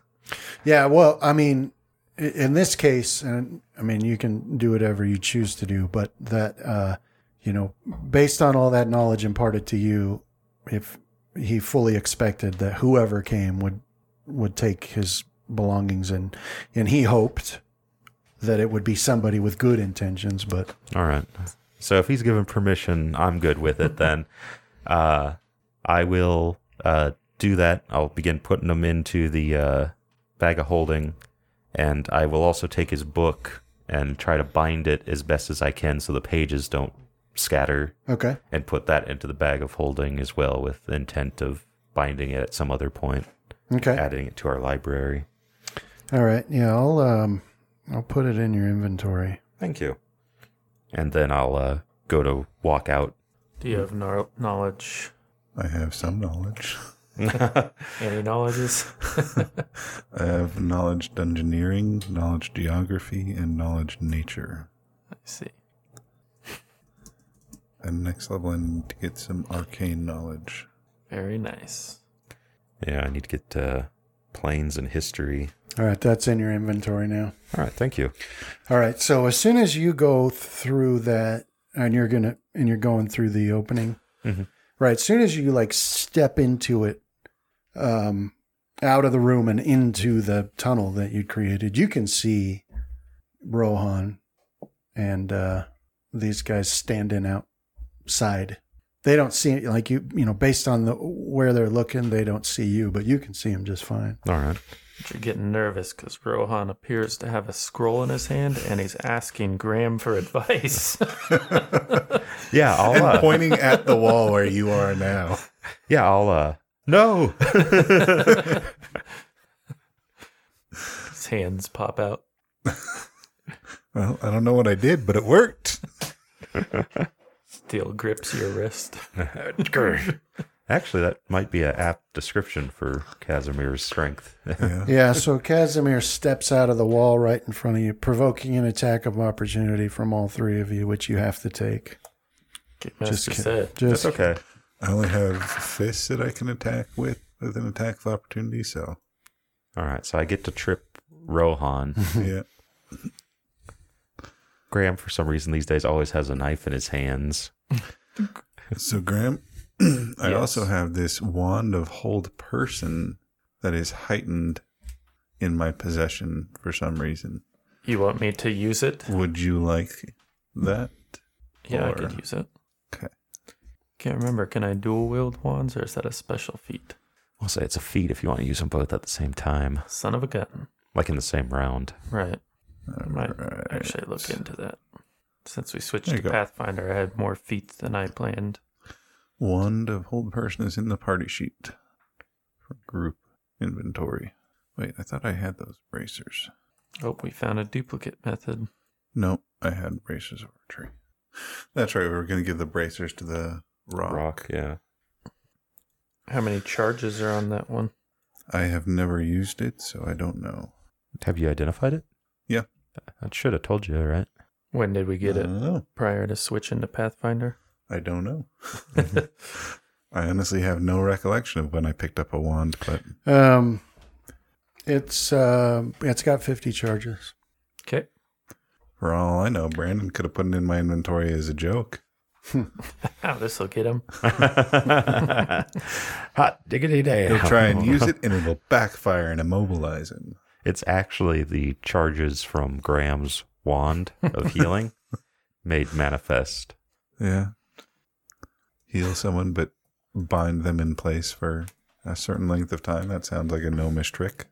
Yeah, well, I mean, in this case, and I mean, you can do whatever you choose to do, but that, uh, you know, based on all that knowledge imparted to you, if he fully expected that whoever came would would take his belongings and and he hoped that it would be somebody with good intentions, but All right. So if he's given permission, I'm good with it. Then, [LAUGHS] uh, I will uh do that. I'll begin putting them into the uh, bag of holding, and I will also take his book and try to bind it as best as I can so the pages don't scatter okay, and put that into the bag of holding as well with the intent of binding it at some other point, okay, adding it to our library. all right, yeah, I'll um, I'll put it in your inventory. Thank you. And then I'll uh, go to walk out. Do you have kno- knowledge? I have some knowledge. [LAUGHS] [LAUGHS] Any knowledges? [LAUGHS] I have knowledge engineering, knowledge geography, and knowledge nature. I see. And next level, I need to get some arcane knowledge. Very nice. Yeah, I need to get uh, planes and history. All right, that's in your inventory now. All right, thank you. All right, so as soon as you go through that, and you're gonna, and you're going through the opening, Mhm. right? As soon as you like step into it, um, out of the room and into the tunnel that you created, you can see Rohan and uh, these guys standing outside. They don't see like you, you know, based on the where they're looking, they don't see you, but you can see them just fine. All right. But you're getting nervous because Rohan appears to have a scroll in his hand and he's asking Graham for advice. [LAUGHS] [LAUGHS] Yeah, I'll. And Uh, pointing at the wall where you are now. yeah, I'll. Uh, no. [LAUGHS] his hands pop out. [LAUGHS] Well, I don't know what I did, but it worked. Steel grips your wrist. [LAUGHS] Actually, that might be an apt description for Casimir's strength. Yeah. Yeah, so Casimir steps out of the wall right in front of you, provoking an attack of opportunity from all three of you, which you have to take. Get Just Master kid- said. Just That's okay. I only have fists that I can attack with with an attack of opportunity, so All right, so I get to trip Rohan. [LAUGHS] [LAUGHS] yeah. Graham, for some reason, these days always has a knife in his hands. So Graham, [CLEARS THROAT] I Yes. also have this wand of hold person that is heightened in my possession for some reason. You want me to use it? Would you like that? Yeah, I Or- could use it. Okay. Can't remember. Can I dual wield wands or is that a special feat? I'll say it's a feat if you want to use them both at the same time, Son of a gun. like in the same round. Right. I might Alright. actually look into that. Since we switched There to you go. Pathfinder, I had more feats than I planned. Wand of hold person is in the party sheet for group inventory. Wait, I thought I had those bracers. Oh, we found a duplicate method. No, I had bracers of archery. That's right. We were going to give the bracers to the rock. Rock, yeah. How many charges are on that one? I have never used it, so I don't know. Have you identified it? Yeah. I should have told you, right? When did we get I it? don't know. Prior to switching to Pathfinder? I don't know. [LAUGHS] I honestly have no recollection of when I picked up a wand, but um, it's uh, it's got fifty charges. Okay. for all I know, Brandon could have put it in my inventory as a joke. [LAUGHS] Oh, this will get him. [LAUGHS] Hot diggity day. He'll try and [LAUGHS] use it, and it'll backfire and immobilize him. It's actually the charges from Graham's wand of healing made manifest. Yeah. Heal someone, but bind them in place for a certain length of time. That sounds like a gnomish trick.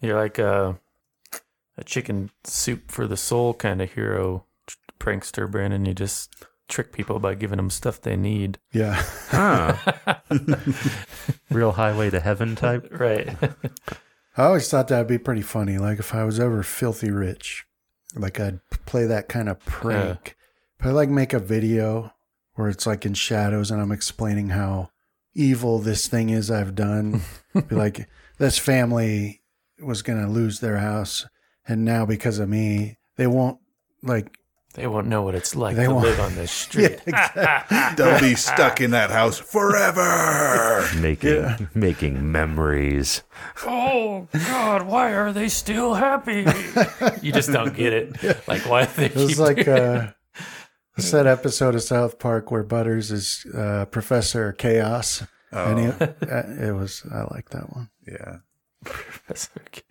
You're like a, a chicken soup for the soul kind of hero tr- prankster, Brandon. You just trick people by giving them stuff they need. Yeah, Huh. [LAUGHS] Real highway to heaven type. [LAUGHS] Right. I always thought that'd be pretty funny. Like if I was ever filthy rich, like I'd play that kind of prank. But I like make a video where it's like in shadows and I'm explaining how evil this thing is I've done. [LAUGHS] be like, this family was gonna lose their house, and now because of me, they won't like. They won't know what it's like They to won't- live on this [LAUGHS] street. They'll be stuck in that house forever. [LAUGHS] Making making memories. oh, God, why are they still happy? [LAUGHS] you just don't get it. Like, why do they It was like doing uh, it's that episode of South Park where Butters is uh, Professor Chaos, and he, uh, it was I like that one. Yeah. it?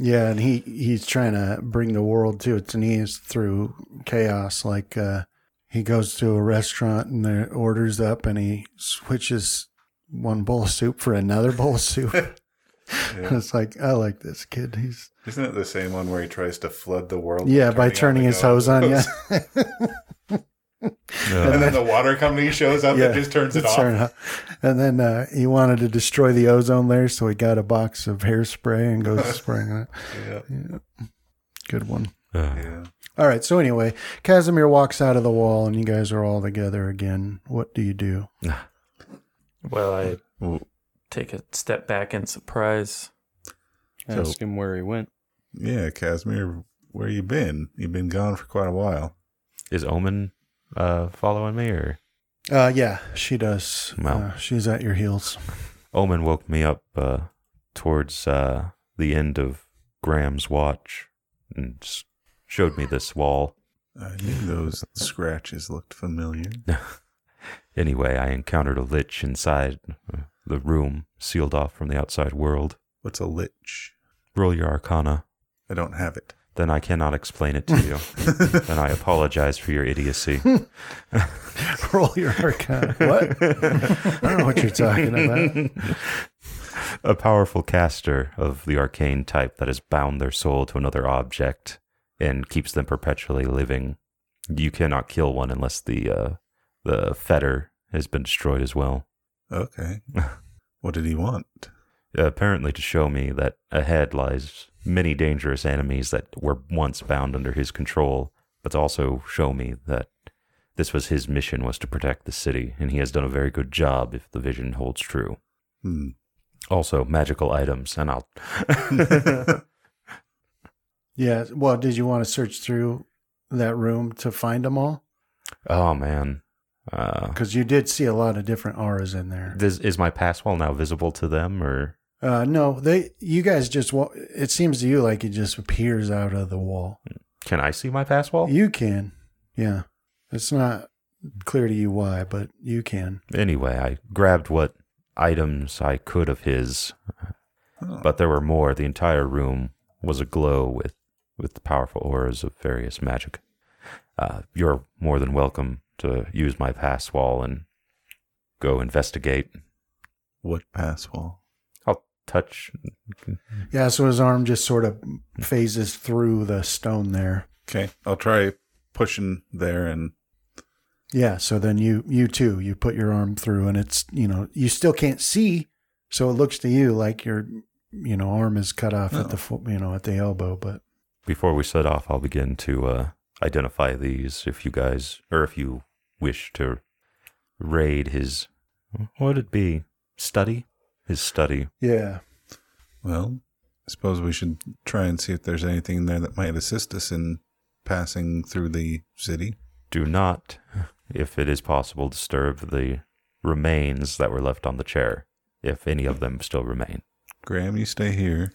Yeah, and he he's trying to bring the world to its knees through chaos. Like uh, he goes to a restaurant and the orders up, and he switches one bowl of soup for another [LAUGHS] bowl of soup. [LAUGHS] It's like I like this kid. He's Isn't it the same one where he tries to flood the world? yeah, by turning his hose on. Yeah, [LAUGHS] And then the water company shows up and just turns it off. Turn off. And then uh, he wanted to destroy the ozone layer, so he got a box of hairspray and goes spraying it. [LAUGHS] Yeah. Good one. Yeah. All right. So anyway, Casimir walks out of the wall, and you guys are all together again. What do you do? [SIGHS] Well, I Well, take a step back in surprise. Ask him where he went. yeah, Casimir, where you been? You've been gone for quite a while. is Omen uh, following me, or Uh, yeah, she does. Well. Uh, she's at your heels. Omen woke me up uh, towards uh, the end of Graham's watch and s- showed me this wall. I knew those [LAUGHS] scratches looked familiar. [LAUGHS] Anyway, I encountered a lich inside the room, sealed off from the outside world. What's a lich? Roll your arcana. I don't have it. Then I cannot explain it to you. [LAUGHS] and I apologize for your idiocy. [LAUGHS] Roll your arcana. What? I don't know what you're talking about. a powerful caster of the arcane type that has bound their soul to another object and keeps them perpetually living. You cannot kill one unless the uh, the fetter has been destroyed as well. Okay. [LAUGHS] what did he want? apparently, to show me that ahead lies many dangerous enemies that were once bound under his control, but to also show me that this was his mission was to protect the city, and he has done a very good job if the vision holds true. Hmm. Also, magical items, and I'll [LAUGHS] [LAUGHS] Yeah. Well, did you want to search through that room to find them all? Oh man. Uh, Because you did see a lot of different auras in there. this, is my pass wall now visible to them, or Uh, no, they. You guys just. wa- It seems to you like it just appears out of the wall. can I see my pass wall? You can. Yeah. It's not clear to you why, but you can. Anyway, I grabbed what items I could of his, but there were more. The entire room was aglow with with the powerful auras of various magic. Uh, you're more than welcome to use my pass wall and go investigate. What pass wall? I'll touch. Yeah. So his arm just sort of phases through the stone there. Okay. I'll try pushing there and Yeah. So then you you too you put your arm through, and it's you know you still can't see, so it looks to you like your you know arm is cut off at Oh. the foot you know at the elbow, but Before we set off, I'll begin to uh, identify these. If you guys, or if you wish to raid his, what would it be? Study? His study. yeah. well, I suppose we should try and see if there's anything there that might assist us in passing through the city. Do not, if it is possible, disturb the remains that were left on the chair, if any of them still remain. Graham, you stay here.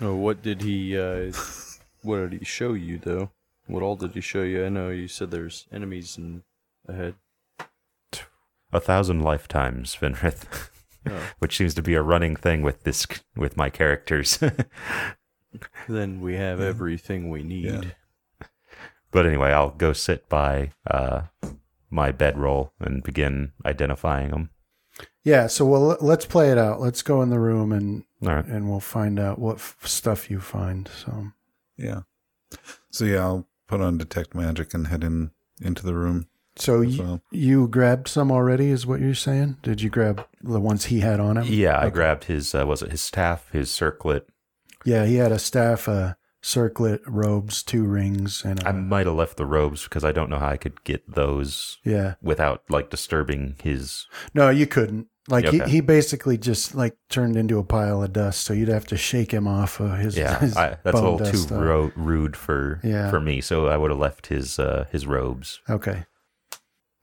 Oh, what did he? Uh, what did he show you though? What all did he show you? I know you said there's enemies in ahead. A thousand lifetimes, Fenrith, [LAUGHS] Oh. which seems to be a running thing with this with my characters. [LAUGHS] Then we have Yeah. everything we need. Yeah. But anyway, I'll go sit by uh, my bedroll and begin identifying them. Yeah, so well, let's play it out. Let's go in the room and All right. and we'll find out what f- stuff you find. So Yeah. So yeah, I'll put on detect magic and head in into the room. So as y- you grabbed some already, is what you're saying? Did you grab the ones he had on him? Yeah, I Okay. grabbed his uh, was it his staff, his circlet. Yeah, he had a staff, a circlet, robes, two rings, and a, I might have left the robes because I don't know how I could get those yeah. without like disturbing his. No, you couldn't. Like Okay. he, he basically just like turned into a pile of dust, so you'd have to shake him off of his. Yeah, his I, that's a bone little too uh, ro- rude for Yeah. for me. So I would have left his uh, his robes. Okay.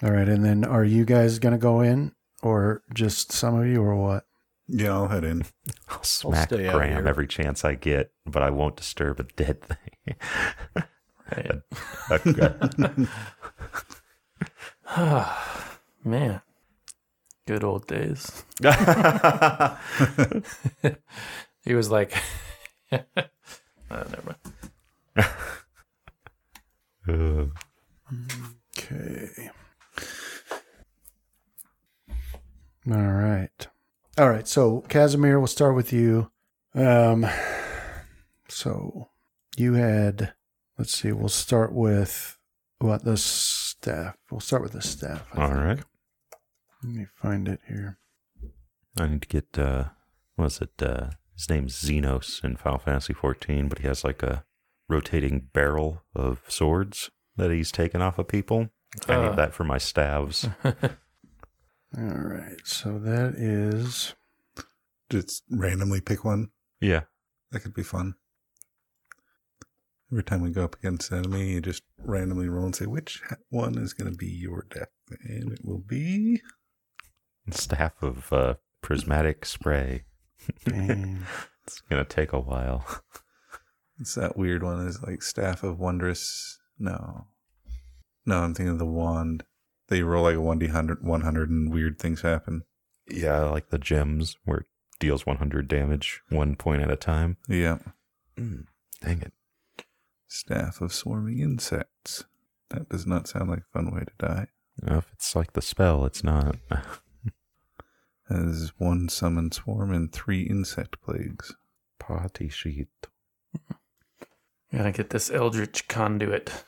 All right, and then are you guys gonna go in, or just some of you, or what? Yeah, I'll head in. I'll smack stay out Graham every chance I get, but I won't disturb a dead thing. [LAUGHS] Right. Okay. [SIGHS] Man, good old days. [LAUGHS] He was like, oh, [LAUGHS] never mind. Uh, Okay. All right. All right. So Casimir, we'll start with you. Um, so you had, let's see, we'll start with what the staff. We'll start with the staff. I all think. right. Let me find it here. I need to get uh what is it? Uh his name's Zenos in Final Fantasy fourteen, but he has like a rotating barrel of swords that he's taken off of people. I Uh. need that for my staves. [LAUGHS] All right. So that is Just randomly pick one. yeah. That could be fun. Every time we go up against an enemy, you just randomly roll and say which one is going to be your death, and it will be. Staff of uh, prismatic spray. [LAUGHS] It's gonna take a while. [LAUGHS] It's that weird one. Is like staff of wondrous. No, no, I'm thinking of the wand. That you roll like a one d hundred, one hundred, and weird things happen. Yeah, like the gems where it deals 100 damage one point at a time. Yeah, Mm, dang it. staff of swarming insects. That does not sound like a fun way to die. If it's like the spell, it's not. [LAUGHS] As one summon swarm and three insect plagues. Party sheet. Gotta get this Eldritch conduit.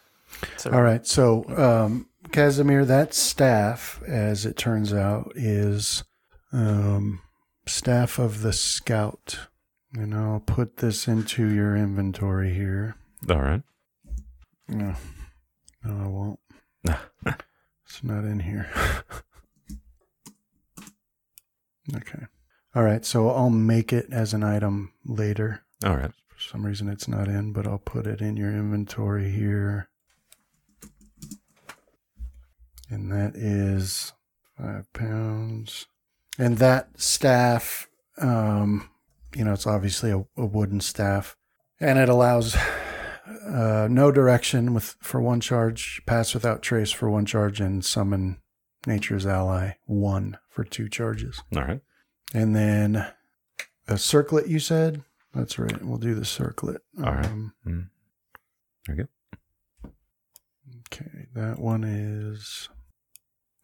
So, All right. So, um, Casimir, that staff, as it turns out, is um, staff of the scout. And I'll put this into your inventory here. All right. No, no, I won't. [LAUGHS] It's not in here. okay. All right. So I'll make it as an item later. All right. For some reason it's not in, but I'll put it in your inventory here. And that is five pounds. And that staff, um, you know, it's obviously a, a wooden staff. And it allows uh, know direction with for one charge, pass without trace for one charge, and summon nature's ally one for two charges. All right. And then a circlet, you said? That's right. We'll do the circlet. All right. Um, Mm. Okay. okay. That one is.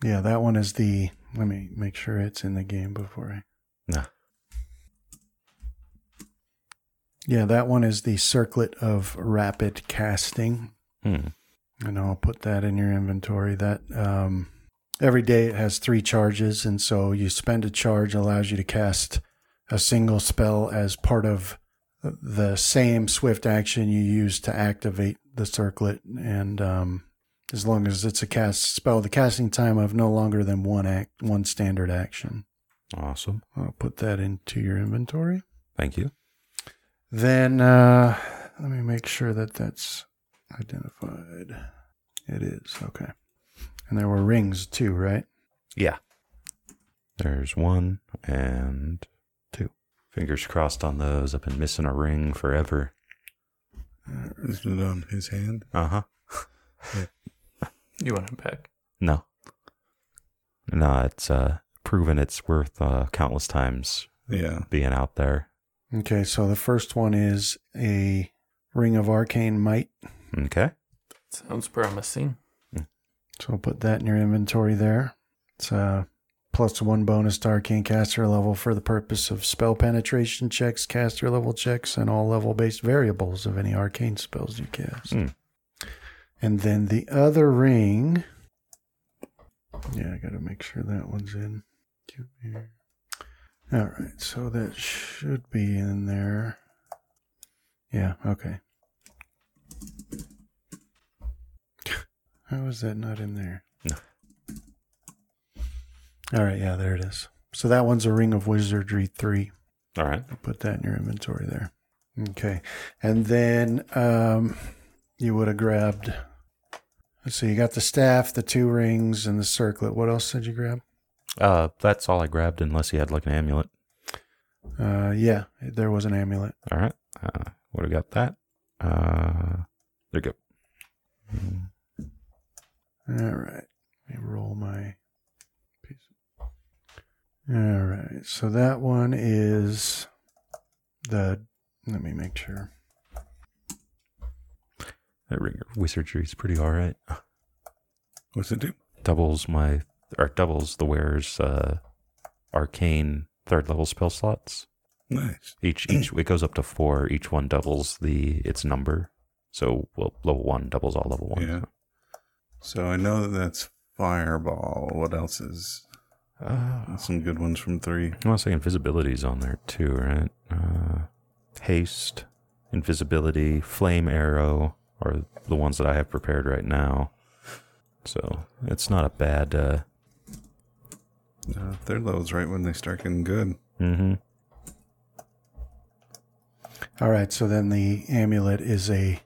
Yeah, that one is the. Let me make sure it's in the game before I. Nah. Yeah, that one is the circlet of rapid casting. Hmm. And I'll put that in your inventory. That um, every day it has three charges, and so you spend a charge allows you to cast a single spell as part of the same swift action you use to activate the circlet. And um, as long as it's a cast spell, the casting time of no longer than one act, one standard action. Awesome. I'll put that into your inventory. Thank you. Then uh, let me make sure that that's identified. It is okay. And there were rings too, right? Yeah. There's one and two. Fingers crossed on those. I've been missing a ring forever. Is it on his hand? Uh huh. You want it back? No. No, it's uh, proven it's worth uh, countless times Yeah. being out there. Okay, so the first one is a ring of arcane might. Okay. Sounds promising. So I'll put that in your inventory there. It's a plus one bonus to arcane caster level for the purpose of spell penetration checks, caster level checks, and all level based variables of any arcane spells you cast. Hmm. And then the other ring. Yeah, I got to make sure that one's in. All right, so that should be in there. Yeah, okay. How is that not in there? No. All right, yeah, there it is. So that one's a Ring of Wizardry 3. All right. Put that in your inventory there. Okay. And then um, you would have grabbed. So you got the staff, the two rings, and the circlet. What else did you grab? Uh, that's all I grabbed, unless you had like an amulet. Uh, yeah, there was an amulet. All right. Uh, would have got that. Uh, there you go. Mm, All right. Let me roll my piece. All right. So that one is the. Let me make sure. That ring of wizardry is pretty all right. What's it do? Doubles my or doubles the wearer's uh, arcane third level spell slots. Nice. Each each it goes up to four. Each one doubles the its number. So well, level one doubles all level one. Yeah. So I know that that's fireball. What else is Uh, some good ones from three? I want to say invisibility's on there too, right? Uh, haste, invisibility, flame arrow are the ones that I have prepared right now. So it's not a bad. Uh, Uh, third level's right when they start getting good. mm-hmm. All right. So then the amulet is a.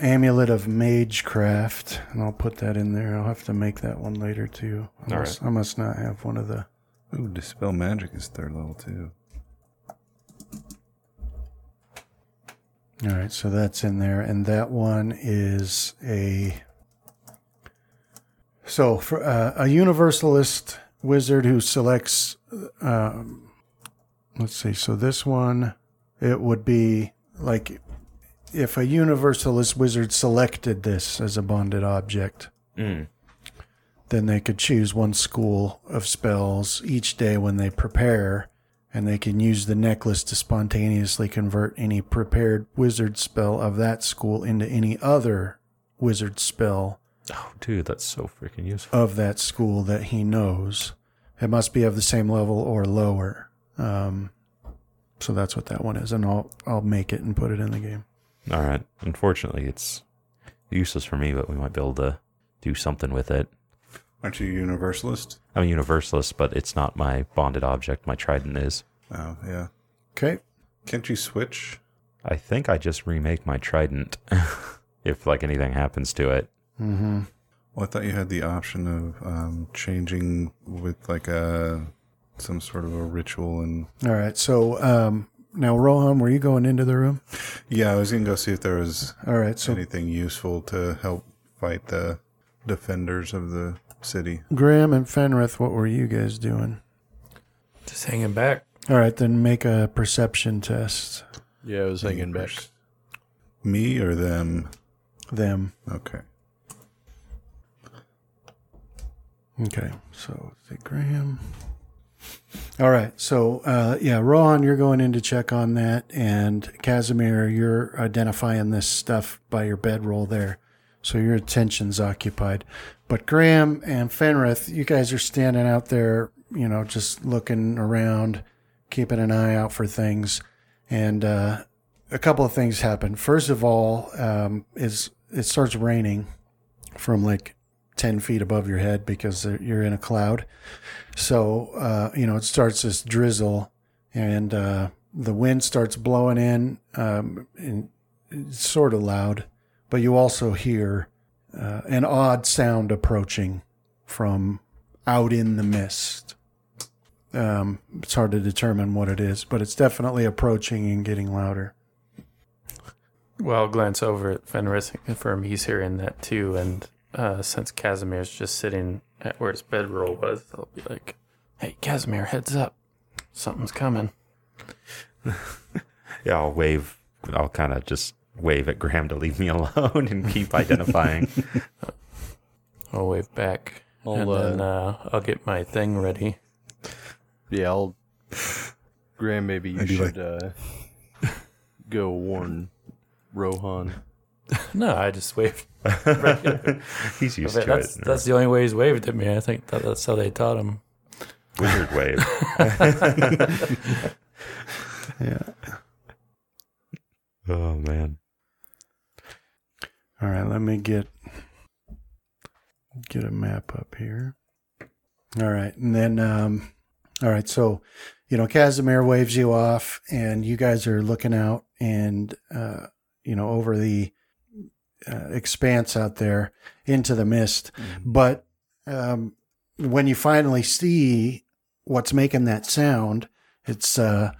Amulet of Magecraft, and I'll put that in there. I'll have to make that one later too. I, All must, I must not have one of the. Ooh, dispel magic is third level too. All right, so that's in there, and that one is a. So for uh, a universalist wizard who selects, um, let's see. So this one, it would be like if a universalist wizard selected this as a bonded object, Mm. then they could choose one school of spells each day when they prepare, and they can use the necklace to spontaneously convert any prepared wizard spell of that school into any other wizard spell Oh, dude, that's so freaking useful. of that school that he knows. It must be of the same level or lower. Um, so that's what that one is, and I'll I'll make it and put it in the game. All right. Unfortunately, it's useless for me, but we might be able to do something with it. Aren't you a universalist? I'm a universalist, but it's not my bonded object. My trident is. Oh, yeah. Okay. Can't you switch? I think I just remake my trident [LAUGHS] if like anything happens to it. Mm-hmm. Well, I thought you had the option of um, changing with like a some sort of a ritual and All right. So um, now, Rohan, were you going into the room? yeah, I was gonna go see if there was All right. So anything useful to help fight the defenders of the city. Graham and Fenrith, what were you guys doing? Just hanging back. All right, then make a perception test. Yeah, I was hanging back. Me or them? Them. Okay. Okay. So say Graham. All right. So uh, yeah, Rohan, you're going in to check on that, and Casimir, you're identifying this stuff by your bedroll there. So your attention's occupied. But Graham and Fenrith, you guys are standing out there, you know, just looking around, keeping an eye out for things. And uh, a couple of things happen. First of all, um, is it starts raining from like 10 feet above your head because you're in a cloud. So, uh, you know, it starts this drizzle and uh, the wind starts blowing in um, and it's sort of loud, but you also hear uh, an odd sound approaching from out in the mist. Um, it's hard to determine what it is, but it's definitely approaching and getting louder. Well, I'll glance over at Fenrith and confirm he's hearing that too. And uh, since Casimir's just sitting at where his bedroll was, I'll be like, "Hey, Casimir, heads up! Something's coming." [LAUGHS] Yeah, I'll wave. I'll kind of just wave at Graham to leave me [LAUGHS] alone and keep identifying. [LAUGHS] I'll wave back, I'll, and uh, then uh, I'll get my thing ready. Yeah, I'll. Graham, maybe you I'd be should uh, go warn Rohan. [LAUGHS] No, I just waved. He's used to that's it. that's the only way he's waved at me. I think that, that's how they taught him. wizard wave. Yeah. Oh man. All right, let me get get a map up here. All right, and then um, all right, so you know Casimir waves you off, and you guys are looking out and uh, you know over the uh, expanse out there into the mist. But um, when you finally see what's making that sound, it's uh,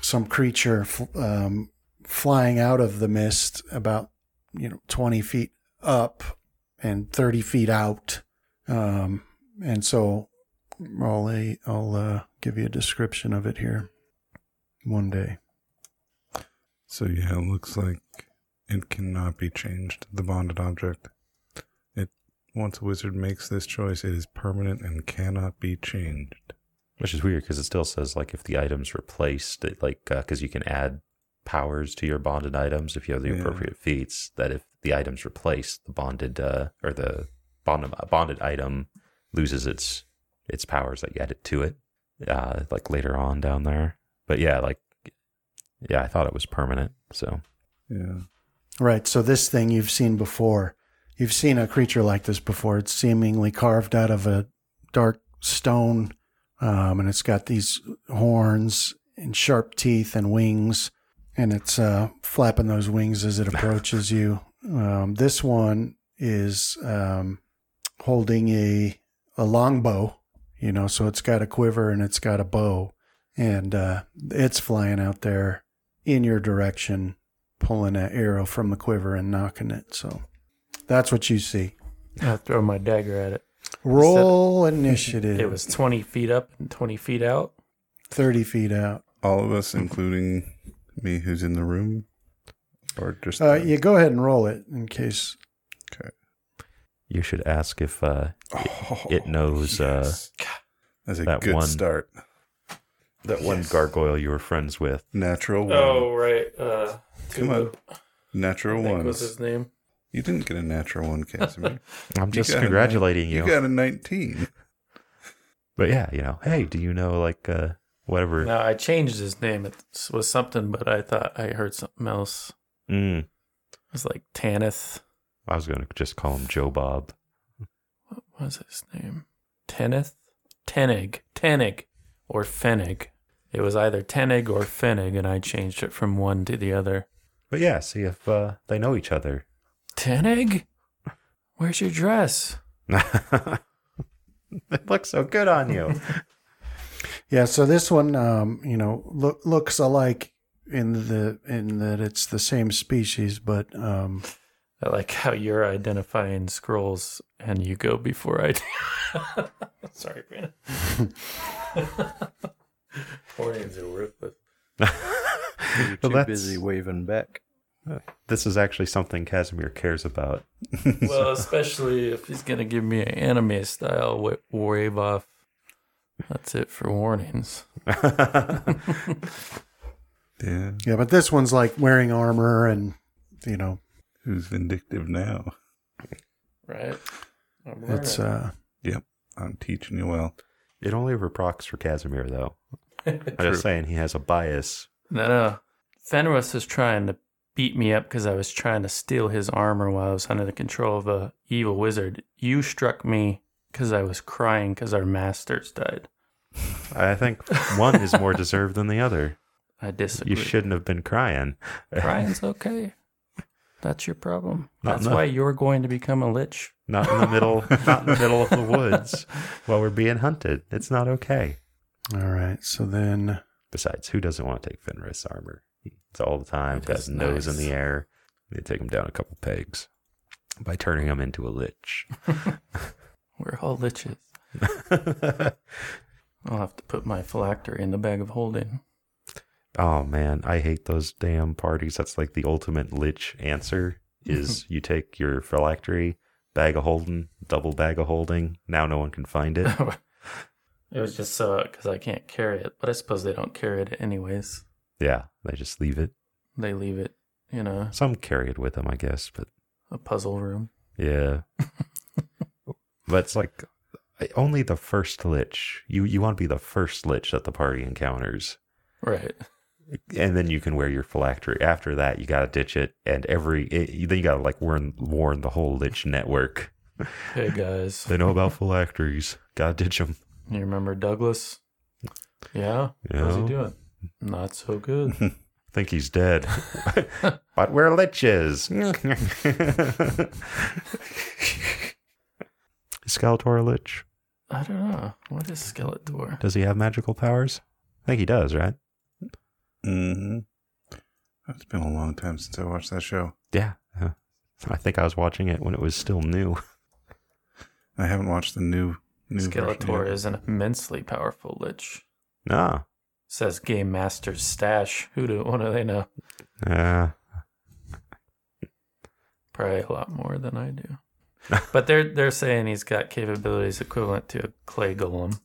some creature um, flying out of the mist about you know 20 feet up and 30 feet out um, and so i'll, uh, I'll uh, give you a description of it here one day So yeah, it looks like it cannot be changed. The bonded object. It once a wizard makes this choice, it is permanent and cannot be changed. Which is weird because it still says like if the item's replaced, it, like because you can add powers to your bonded items if you have the Yeah. appropriate feats. That if the item's replaced, the bonded uh, or the bonded bonded item loses its its powers that you added to it, uh, like later on down there. But yeah, like yeah, I thought it was permanent. So Yeah. right so this thing you've seen before you've seen a creature like this before it's seemingly carved out of a dark stone um, and it's got these horns and sharp teeth and wings and it's uh, flapping those wings as it approaches you Um, this one is um, holding a a longbow, you know, so it's got a quiver and it's got a bow, and uh, it's flying out there in your direction, pulling that arrow from the quiver and nocking it. So that's what you see. I throw my dagger at it. Roll initiative. It was 20 feet up and 20 feet out. thirty feet out. All of us, including me, who's in the room, or just Uh, yeah, go ahead and roll it in case. Okay. You should ask if uh, it knows, uh. That's a that good one- start. that one gargoyle you were friends with. Natural one. Oh, right. Uh, Come on. Natural one. was his name. You didn't get a natural one, Casimir. [LAUGHS] I'm You just got a congratulating nine- you. You got a 19. but yeah, you know, hey, do you know like uh, whatever? No, I changed his name. It was something, but I thought I heard something else. Mm, It was like Tanith. I was gonna just call him Joe Bob. What was his name? Teneth? Tenig. Tenig. Or Fenig. It was either Tenig or Fenig, and I changed it from one to the other. But yeah, see if uh, they know each other. Tenig? Where's your dress? [LAUGHS] it looks so good on you. [LAUGHS] Yeah, so this one, um, you know, look, looks alike in the in that it's the same species, but um, I like how you're identifying scrolls and you go before I do. [LAUGHS] Sorry, Brandon. [LAUGHS] Warnings are worthless. [LAUGHS] You're too that's- busy waving back. this is actually something Casimir cares about. Well, especially if he's going to give me an anime style wave off. That's it for warnings. [LAUGHS] Yeah. yeah, but this one's like wearing armor and you know, Who's vindictive now? Right? I'm it's uh, yep. I'm teaching you well. It only ever procs for Casimir, though. [LAUGHS] I'm just saying he has a bias. No, no. Fenrith was trying to beat me up because I was trying to steal his armor while I was under the control of a evil wizard. You struck me because I was crying because our masters died. I think one is more deserved than the other. I disagree. You shouldn't have been crying. Crying's okay. That's your problem. Not That's enough. why you're going to become a lich. Not in the middle, not in the middle of the woods while we're being hunted. It's not okay. all right. So then, Besides, who doesn't want to take Fenrith armor? It's all the time. It got is his nose in the air. They take him down a couple pegs by turning him into a lich. [LAUGHS] We're all liches. [LAUGHS] I'll have to put my phylactery in the bag of holding. oh man, I hate those damn parties. That's like the ultimate lich answer is [LAUGHS] you take your phylactery, bag of holding, double bag of holding. Now no one can find it. [LAUGHS] it was just so because I can't carry it, but I suppose they don't carry it anyways. yeah, they just leave it. They leave it in a, Some carry it with them, I guess, but a puzzle room. Yeah. But it's like only the first lich. You you want to be the first lich that the party encounters. Right. And then you can wear your phylactery. After that, you got to ditch it. And every, it, then you got to like warn, warn the whole lich network. Hey guys, [LAUGHS] They know about phylacteries. Got to ditch them. you remember Douglas? Yeah. How's he doing? Not so good. [LAUGHS] think he's dead. [LAUGHS] but we're liches. Is Skeletor a lich? I don't know. What is Skeletor? Does he have magical powers? I think he does, right? hmm It's been a long time since I watched that show. Yeah. yeah. I think I was watching it when it was still new. I haven't watched the new. new Skeletor is an immensely powerful lich. Ah. Says Game Master's stash. Who do what do they know? Uh, Probably a lot more than I do. [LAUGHS] but they're they're saying he's got capabilities equivalent to a clay golem.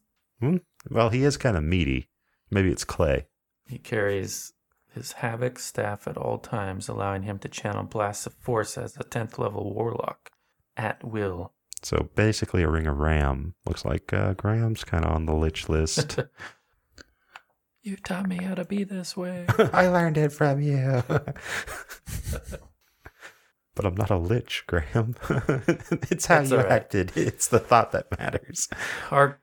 well, he is kind of meaty. Maybe it's clay. He carries his havoc staff at all times, allowing him to channel blasts of force as a tenth level warlock at will. So basically a ring of ram. Looks like uh, Graham's kind of on the lich list. [LAUGHS] You taught me how to be this way. [LAUGHS] I learned it from you. But I'm not a lich, [LAUGHS] Graham. [LAUGHS] it's how That's you right. acted. It's the thought that matters. our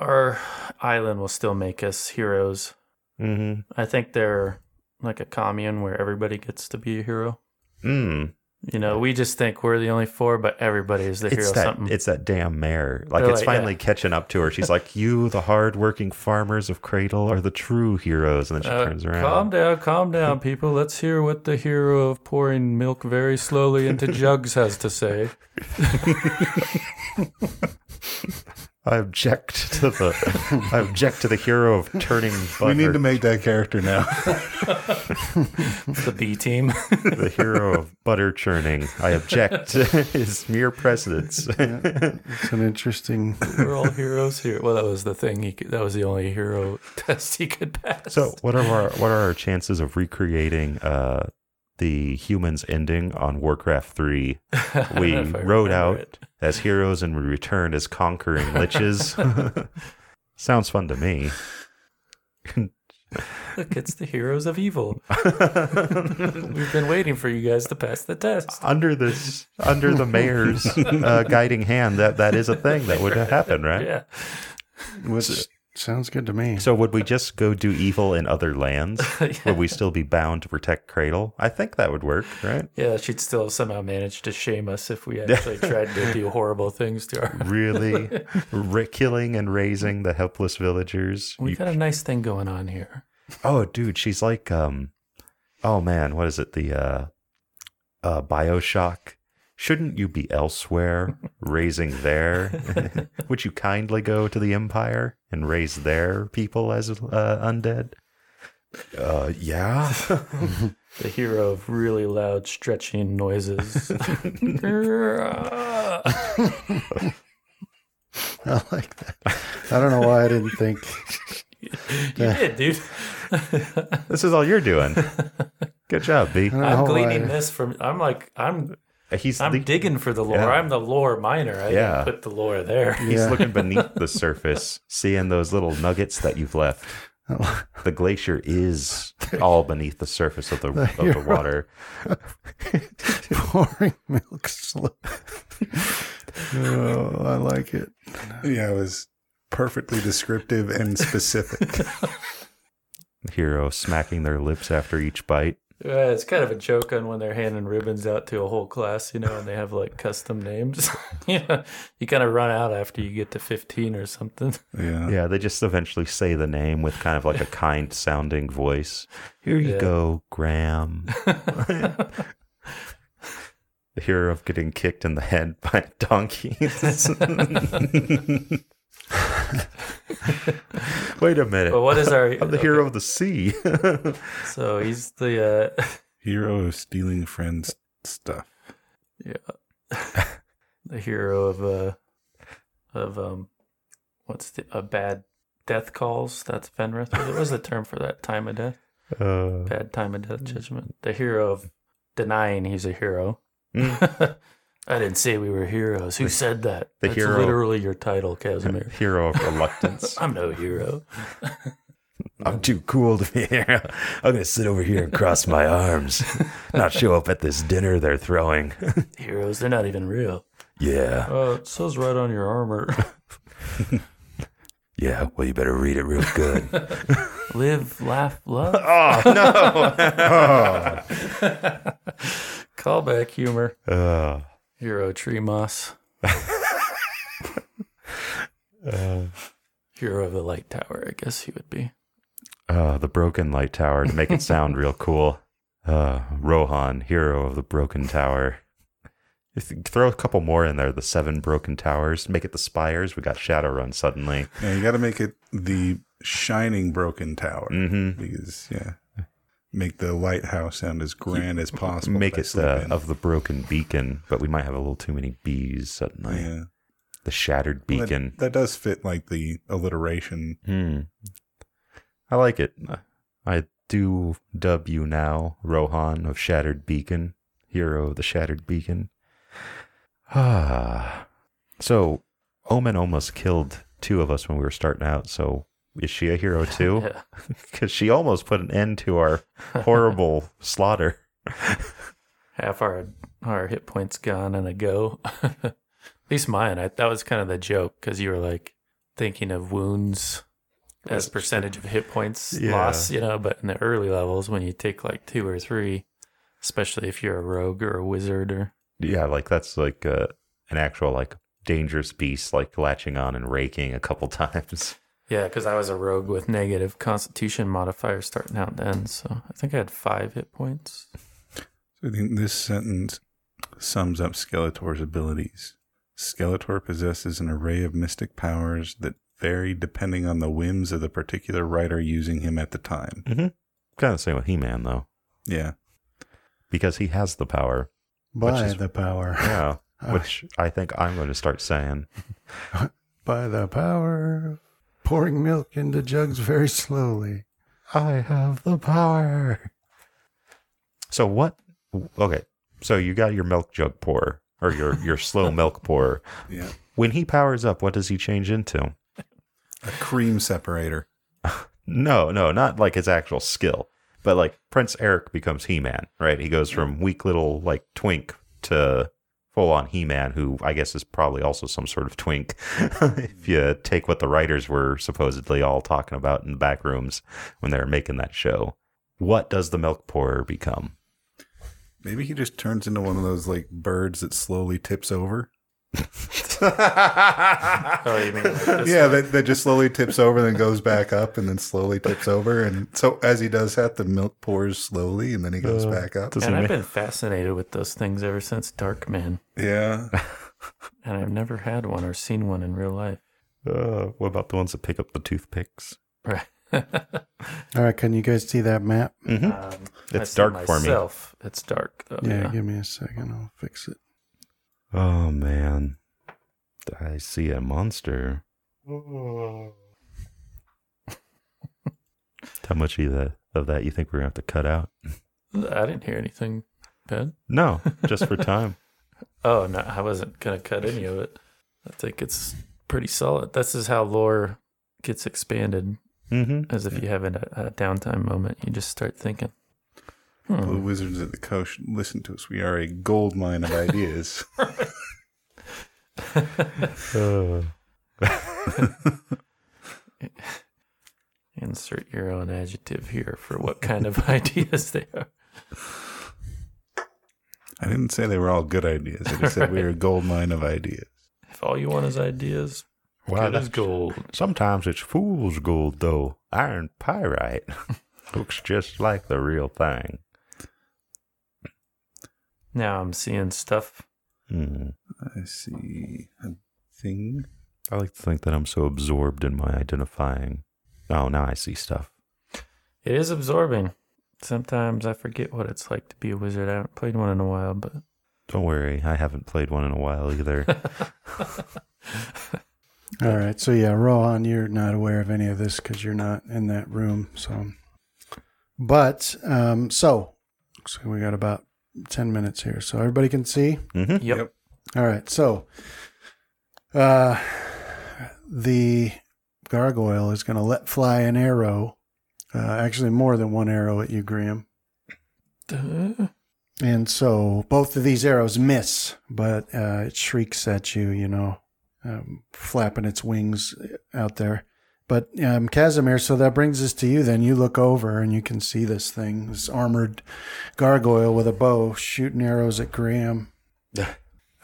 our island will still make us heroes. Mm-hmm. I think they're like a commune where everybody gets to be a hero. Mm. You know, we just think we're the only four, but everybody is the hero. It's that something. it's that damn mare. Like They're it's like, finally yeah. catching up to her. She's like, "You, the hard-working farmers of Cradle, are the true heroes." And then she Uh, turns around. Calm down, calm down, people. Let's hear what the hero of pouring milk very slowly into jugs has to say. [LAUGHS] I object to the. [LAUGHS] I object to the hero of turning butter. We need to make that character now. The B team. [LAUGHS] the hero of butter churning. I object [LAUGHS] to his mere presence. It's an interesting. We're all heroes here. Well, that was the thing. He could, that was the only hero test he could pass. So, what are our what are our chances of recreating uh, the humans ending on Warcraft Three? [LAUGHS] We rode out it. as heroes and we returned as conquering [LAUGHS] liches. [LAUGHS] Sounds fun to me. Look, it's the heroes of evil. We've been waiting for you guys to pass the test. Under this, under the mayor's uh, guiding hand, that that is a thing that would happen, right? Yeah. Which sounds good to me. So, would we just go do evil in other lands? [LAUGHS] Would we still be bound to protect Cradle? I think that would work, right? Yeah, she'd still somehow manage to shame us if we [LAUGHS] actually tried to do horrible things to her. Really, [LAUGHS] ra- killing and raising the helpless villagers. We You- got a nice thing going on here. oh, dude, she's like, um, oh man, what is it? The uh, uh, Bioshock. Shouldn't you be elsewhere, [LAUGHS] raising there? [LAUGHS] [LAUGHS] Would you kindly go to the Empire and raise their people as uh, undead? Uh, yeah. The hero of really loud stretching noises. I like that. I don't know why I didn't think. you did, dude. this is all you're doing. Good job, B. I don't know I'm why- gleaning this from. I'm like, I'm, He's I'm the- digging for the lore. Yeah. I'm the lore miner. I Yeah. put the lore there. He's Yeah. looking beneath the [LAUGHS] surface, seeing those little nuggets that you've left. [LAUGHS] The glacier is all beneath the surface of the, of the water. [LAUGHS] pouring milk slow. oh, I like it. yeah, it was perfectly descriptive and specific. Hero smacking their lips after each bite. Yeah, it's kind of a joke on when they're handing ribbons out to a whole class, you know, and they have like custom names. [LAUGHS] yeah, you kind of run out after you get to 15 or something. Yeah. Yeah, they just eventually say the name with kind of like a kind sounding voice. Here you Yeah. go, Graham. [LAUGHS] the hero of getting kicked in the head by [LAUGHS] a donkey. [LAUGHS] Wait a minute. But what is our? I'm the hero of the sea. [LAUGHS] So he's the uh, [LAUGHS] Hero of stealing friends' stuff. Yeah, the hero of uh of um what's the a bad death calls. That's Fenrith. What was the term for that time of death? Uh, Bad time of death judgment. The hero of denying he's a hero. I didn't say we were heroes. Who said that? the That's hero- literally your title, Casimir. [LAUGHS] hero of reluctance. [LAUGHS] I'm no hero. [LAUGHS] I'm too cool to be here. I'm going to sit over here and cross my arms, not show up at this dinner they're throwing. Heroes, they're not even real. Yeah, Uh, it says right on your armor. yeah. Well, you better read it real good. Live, laugh, love. oh no! Callback humor. Uh, Hero tree moss. [LAUGHS] uh, Hero of the light tower, I guess he would be. uh, the broken light tower to make it sound real [LAUGHS] cool. Uh, Rohan, hero of the broken tower. If you throw a couple more in there, the seven broken towers, make it the spires. We got Shadowrun suddenly. Yeah, you got to make it the shining broken tower Mm-hmm. because yeah, make the lighthouse sound as grand as possible. Make it the of the broken beacon, but we might have a little too many bees suddenly. yeah. The shattered Well, that- beacon. That, does fit like the alliteration. Hmm. I like it. I do dub you now, Rohan of Shattered Beacon, hero of the Shattered Beacon. Ah. So, Omen almost killed two of us when we were starting out. So, is she a hero [LAUGHS] too? Yeah. [LAUGHS] Because she almost put an end to our horrible [LAUGHS] slaughter. Half our our hit points gone and a go. At least mine. I, that was kind of the joke because you were like thinking of wounds as percentage of hit points Yeah. loss, you know. But in the early levels, when you take like two or three especially if you're a rogue or a wizard or Yeah, like that's like uh, an actual like dangerous beast, like latching on and raking a couple times. Yeah. Because I was a rogue with negative Constitution modifier starting out then, so I think I had five hit points. So I think this sentence sums up Skeletor's abilities. Skeletor possesses an array of mystic powers that vary depending on the whims of the particular writer using him at the time. Mm-hmm. Kind of the same with He Man though, Yeah. because he has the power. By is- the power. Yeah, Ah. [LAUGHS] which I think I'm going to start saying. By the power of pouring milk into jugs very slowly. I have the power. So what? Okay, so you got your milk jug pour or your your [LAUGHS] slow milk pour. Yeah. When he powers up, what does he change into? A cream separator. [LAUGHS] No, no, not like his actual skill, but like Prince Eric becomes He Man, right? He goes from weak little like twink to full on He Man, who I guess is probably also some sort of twink [LAUGHS] if you take what the writers were supposedly all talking about in the back rooms when they were making that show. What does the milk pourer become? Maybe he just turns into one of those like birds that slowly tips over. [LAUGHS] Oh, you mean like yeah, that, that just slowly tips over, then goes back up, and then slowly tips over. And so as he does that, the milk pours slowly, and then he goes Uh, back up. And I've ma- been fascinated with those things ever since Darkman, Yeah. and I've never had one or seen one in real life. Uh, what about the ones that pick up the toothpicks? Right. All right, can you guys see that map? Mm-hmm. Um, I It's see dark for me. It's dark though. yeah, Yeah. give me a second. I'll fix it. Oh man, I see a monster. [LAUGHS] How much of that of that you think we're gonna have to cut out? I didn't hear anything bad. No, [LAUGHS] just for time. Oh no, I wasn't gonna cut any of it. I think it's pretty solid. This is how lore gets expanded. Mm-hmm. As if you have a, a downtime moment, you just start thinking. The Hmm. wizards at the coast listen to us. We are a gold mine of ideas. Uh, [LAUGHS] [LAUGHS] Insert your own adjective here for what kind of [LAUGHS] ideas they are. I didn't say they were all good ideas. I just said we are a gold mine of ideas. If all you want is ideas, wow, good as that's gold. Sometimes it's fool's gold though. Iron pyrite looks just like the real thing. Now I'm seeing stuff. Hmm. I see a thing. I like to think that I'm so absorbed in my identifying. Oh, now I see stuff. It is absorbing. Sometimes I forget what it's like to be a wizard. I haven't played one in a while, but Don't worry, I haven't played one in a while either. [LAUGHS] All right, so yeah, Rohan, you're not aware of any of this because you're not in that room. So, but um, so looks like we got about ten minutes here, so everybody can see. mm-hmm. yep. Yep. All right, so uh, the gargoyle is going to let fly an arrow, uh, actually more than one arrow at you, Graham. Duh. And so both of these arrows miss, but uh, it shrieks at you, you know, um, flapping its wings out there. But um, Casimir, so that brings us to you then. You look over and you can see this thing, this armored gargoyle with a bow shooting arrows at Graham. [LAUGHS]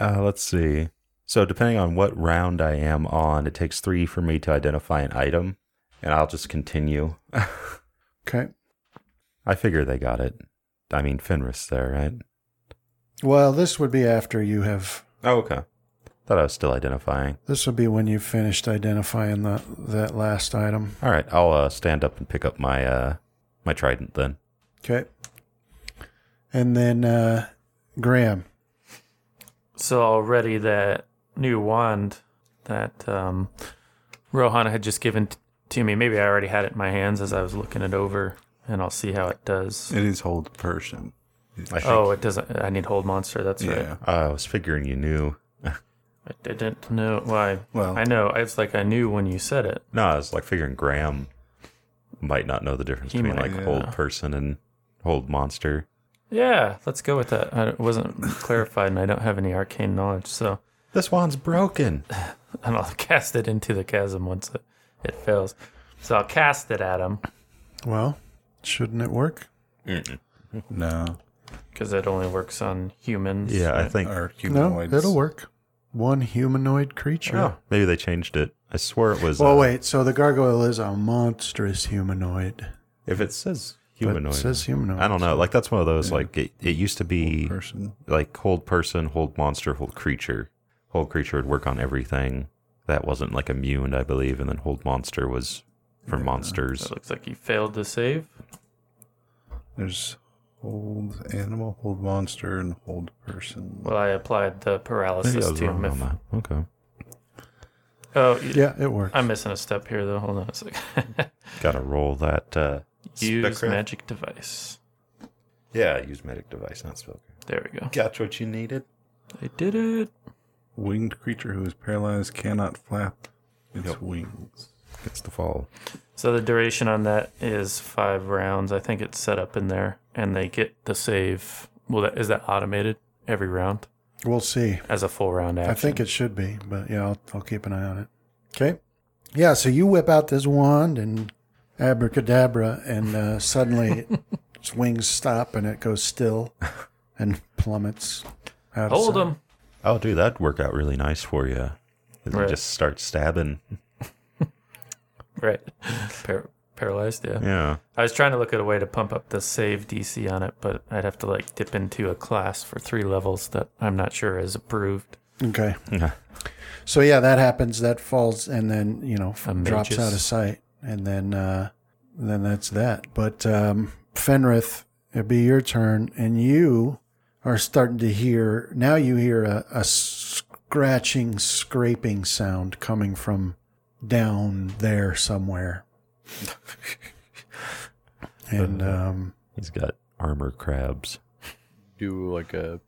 Uh, let's see. So, depending on what round I am on, it takes three for me to identify an item, and I'll just continue. [LAUGHS] Okay. I figure they got it. I mean, Fenrith there, right? Well, this would be after you have. Oh, okay. Thought I was still identifying. This would be when you finished identifying the that last item. All right, I'll uh, stand up and pick up my uh, my trident then. Okay. And then uh, Graham. So already that new wand that um, Rohan had just given t- to me, maybe I already had it in my hands as I was looking it over, and I'll see how it does. It is hold person. I think, Oh, it doesn't. I need hold monster. That's right. Yeah. I was figuring you knew. I didn't know why. Well, I know. It's like I knew when you said it. No, I was like figuring Graham might not know the difference He between might, like yeah. hold person and old monster. Yeah, let's go with that. I, wasn't clarified, and I don't have any arcane knowledge, so This one's broken. [LAUGHS] and I'll cast it into the chasm once it, it fails. So I'll cast it at him. Well, shouldn't it work? no. Because it only works on humans. Yeah, I right? think. Or No, it'll work. One humanoid creature. Oh, maybe they changed it. I swear it was. Well, uh, wait. So the gargoyle is a monstrous humanoid. If it says humanoid, It says humanoid. I don't know. Like that's one of those. Like it, it used to be person. like hold person, hold monster, hold creature. Hold creature would work on everything. That wasn't like immune, I believe, and then hold monster was for monsters. It looks like you failed to save. There's hold animal, hold monster, and hold person. Well, I applied the paralysis I to him. If. Okay, oh, y- Yeah, it works. I'm missing a step here, though. Hold on a second. [LAUGHS] gotta roll that. Uh, Use spellcraft. magic device. Yeah, use magic device, not spell. There we go. Got what you needed. I did it. Winged creature who is paralyzed cannot flap its Yep. wings. Gets the fall. So the duration on that is five rounds. I think it's set up in there, and they get the save. Well, that, is that automated every round We'll see. as a full round action? I think it should be, but yeah, I'll, I'll keep an eye on it. Okay. Yeah, so you whip out this wand and abracadabra, and uh, suddenly [LAUGHS] its wings stop and it goes still and plummets. Out hold sight. them. Oh, dude, that'd work out really nice for you. And Right. Just start stabbing. Right. Par- paralyzed. Yeah. Yeah. I was trying to look at a way to pump up the save DC on it, but I'd have to like dip into a class for three levels that I'm not sure is approved. Okay. Yeah. So yeah, that happens. That falls and then you know f- A drops out of sight, and then uh, then that's that. But um, Fenrith, it'd be your turn, and you are starting to hear now. You hear a, a scratching, scraping sound coming from down there somewhere, [LAUGHS] and um, He's got armor crabs. Do like a.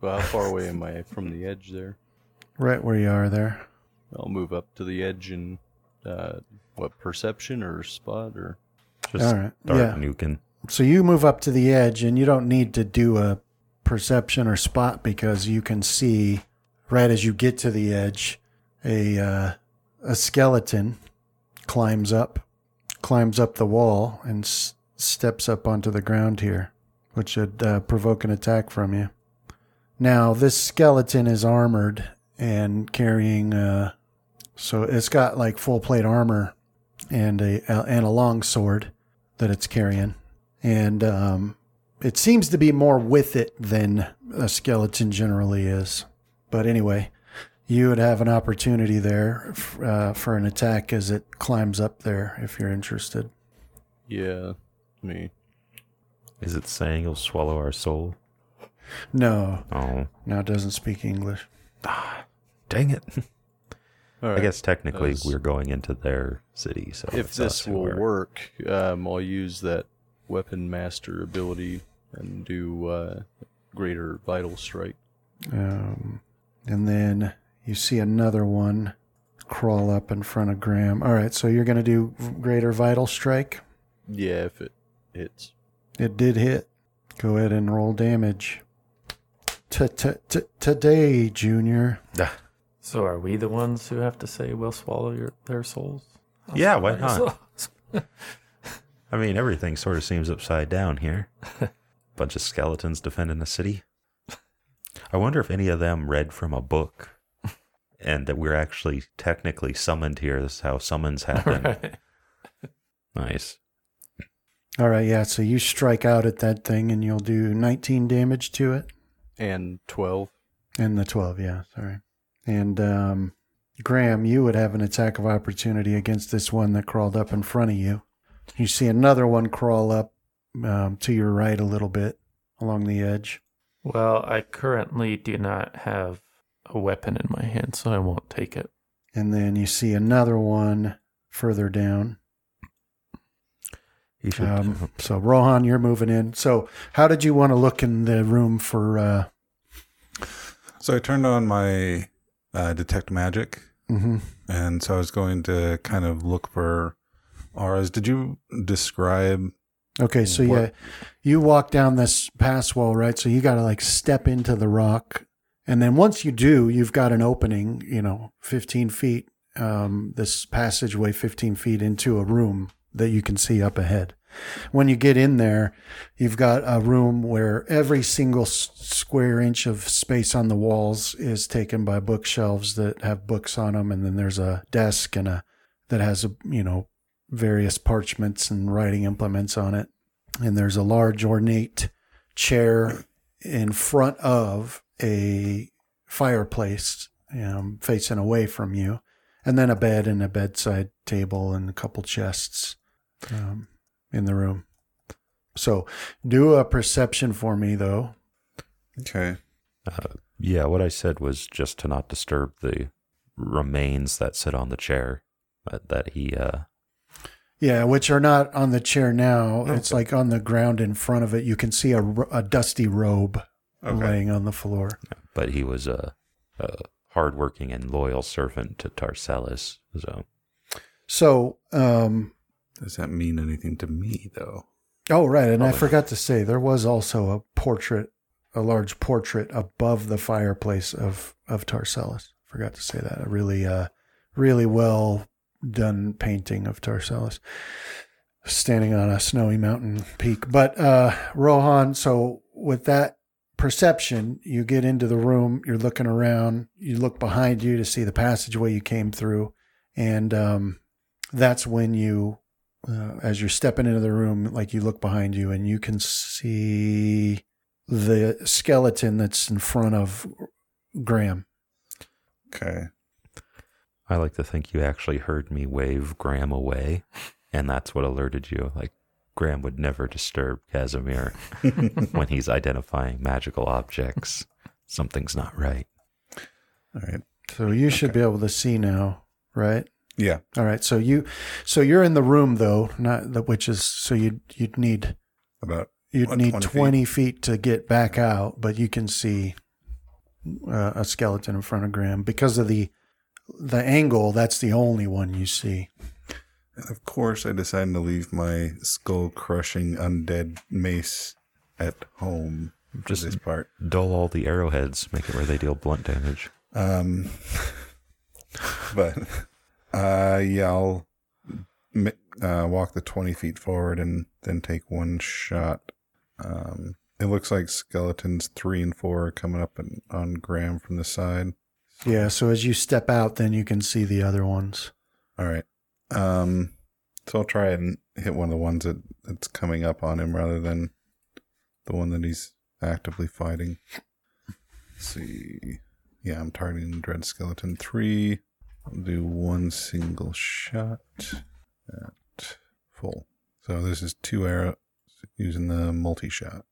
Well, how far away am I from the edge there? right where you are there. I'll move up to the edge and uh, what perception or spot or Just All right. start Yeah. nuking. So you move up to the edge, and you don't need to do a perception or spot because you can see right as you get to the edge a uh, a skeleton climbs up, climbs up the wall, and s- steps up onto the ground here, which would uh, provoke an attack from you. Now this skeleton is armored and carrying, uh, so it's got like full plate armor and a and a long sword that it's carrying and um, it seems to be more with it than a skeleton generally is. But anyway, you would have an opportunity there uh, for an attack as it climbs up there if you're interested. yeah, me. Is it saying he'll swallow our soul? No, Oh, no, it doesn't speak English. Ah, dang it. [LAUGHS] All I guess technically As- we're going into their city, so if this will are- work, um, I'll use that weapon master ability and do uh, greater vital strike. Um, and then you see another one crawl up in front of Graham. All right, so you're going to do greater vital strike. Yeah, if it hits. It did hit. Go ahead and roll damage. Today, Junior. So are we the ones who have to say we'll swallow your their souls? Yeah, why not? [LAUGHS] I mean, everything sort of seems upside down here. [LAUGHS] Bunch of skeletons defending the city. I wonder if any of them read from a book and that we're actually technically summoned here. This is how summons [LAUGHS] happen. Right. Nice. All right, yeah. So you strike out at that thing, and you'll do 19 damage to it, And 12. and the 12. Yeah, sorry. And um, Graham, you would have an attack of opportunity against this one that crawled up in front of you. You see another one crawl up um, to your right a little bit along the edge. Well, I currently do not have a weapon in my hand, so I won't take it. And then you see another one further down. You should. Um, so Rohan, you're moving in. So how did you want to look in the room for? Uh, So I turned on my uh, detect magic, mhm. and so I was going to kind of look for auras. Did you describe? Okay, so What- yeah, you walk down this pass wall, right? So you got to like step into the rock, and then once you do, you've got an opening, you know, 15 feet, um, this passageway 15 feet into a room that you can see up ahead. when you get in there, you've got a room where every single s- square inch of space on the walls is taken by bookshelves that have books on them, and then there's a desk and a that has a you know various parchments and writing implements on it, and there's a large ornate chair in front of a fireplace um, facing away from you, and then a bed and a bedside table and a couple chests um, in the room. So, do a perception for me, though. Okay. Uh, yeah, what I said was just to not disturb the remains that sit on the chair uh, that he. Uh, Yeah, which are not on the chair now. It's like on the ground in front of it. You can see a, a dusty robe Okay. laying on the floor. but he was a, a hardworking and loyal servant to Tarcellus. So So, um, Does that mean anything to me, though? oh, right. And I forgot to say, there was also a portrait, a large portrait above the fireplace of, of Tarcellus. Forgot to say that. A really, uh, really well done painting of Tarcellus standing on a snowy mountain peak. But, uh, Rohan, so with that perception, you get into the room, you're looking around, you look behind you to see the passageway you came through. And, um, that's when you uh, as you're stepping into the room, like you look behind you and you can see the skeleton that's in front of Graham. Okay. I like to think you actually heard me wave Graham away, and that's what alerted you. Like Graham would never disturb Casimir [LAUGHS] when he's identifying magical objects. Something's not right. All right. So you should be able to see now, right? Yeah. All right. So you, so you're in the room though, not the, which is so you'd you'd need About you'd What, need 20 20 feet? feet? to get back out, but you can see uh, a skeleton in front of Graham because of the the angle. That's the only one you see. Of course, I decided to leave my skull crushing undead mace at home for Just- this part. Dull all the arrowheads, make it where they deal blunt damage. Um, [LAUGHS] but uh, yeah, I'll uh, walk the 20 feet forward and then take one shot. Um, it looks like skeletons three and four are coming up and, on Graham from the side. Yeah. So as you step out, then you can see the other ones. All right. Um, so I'll try and hit one of the ones that, that's coming up on him rather than the one that he's actively fighting. Let's see. Yeah, I'm targeting Dread Skeleton 3. I'll do one single shot at full. So this is two arrows using the multi shot.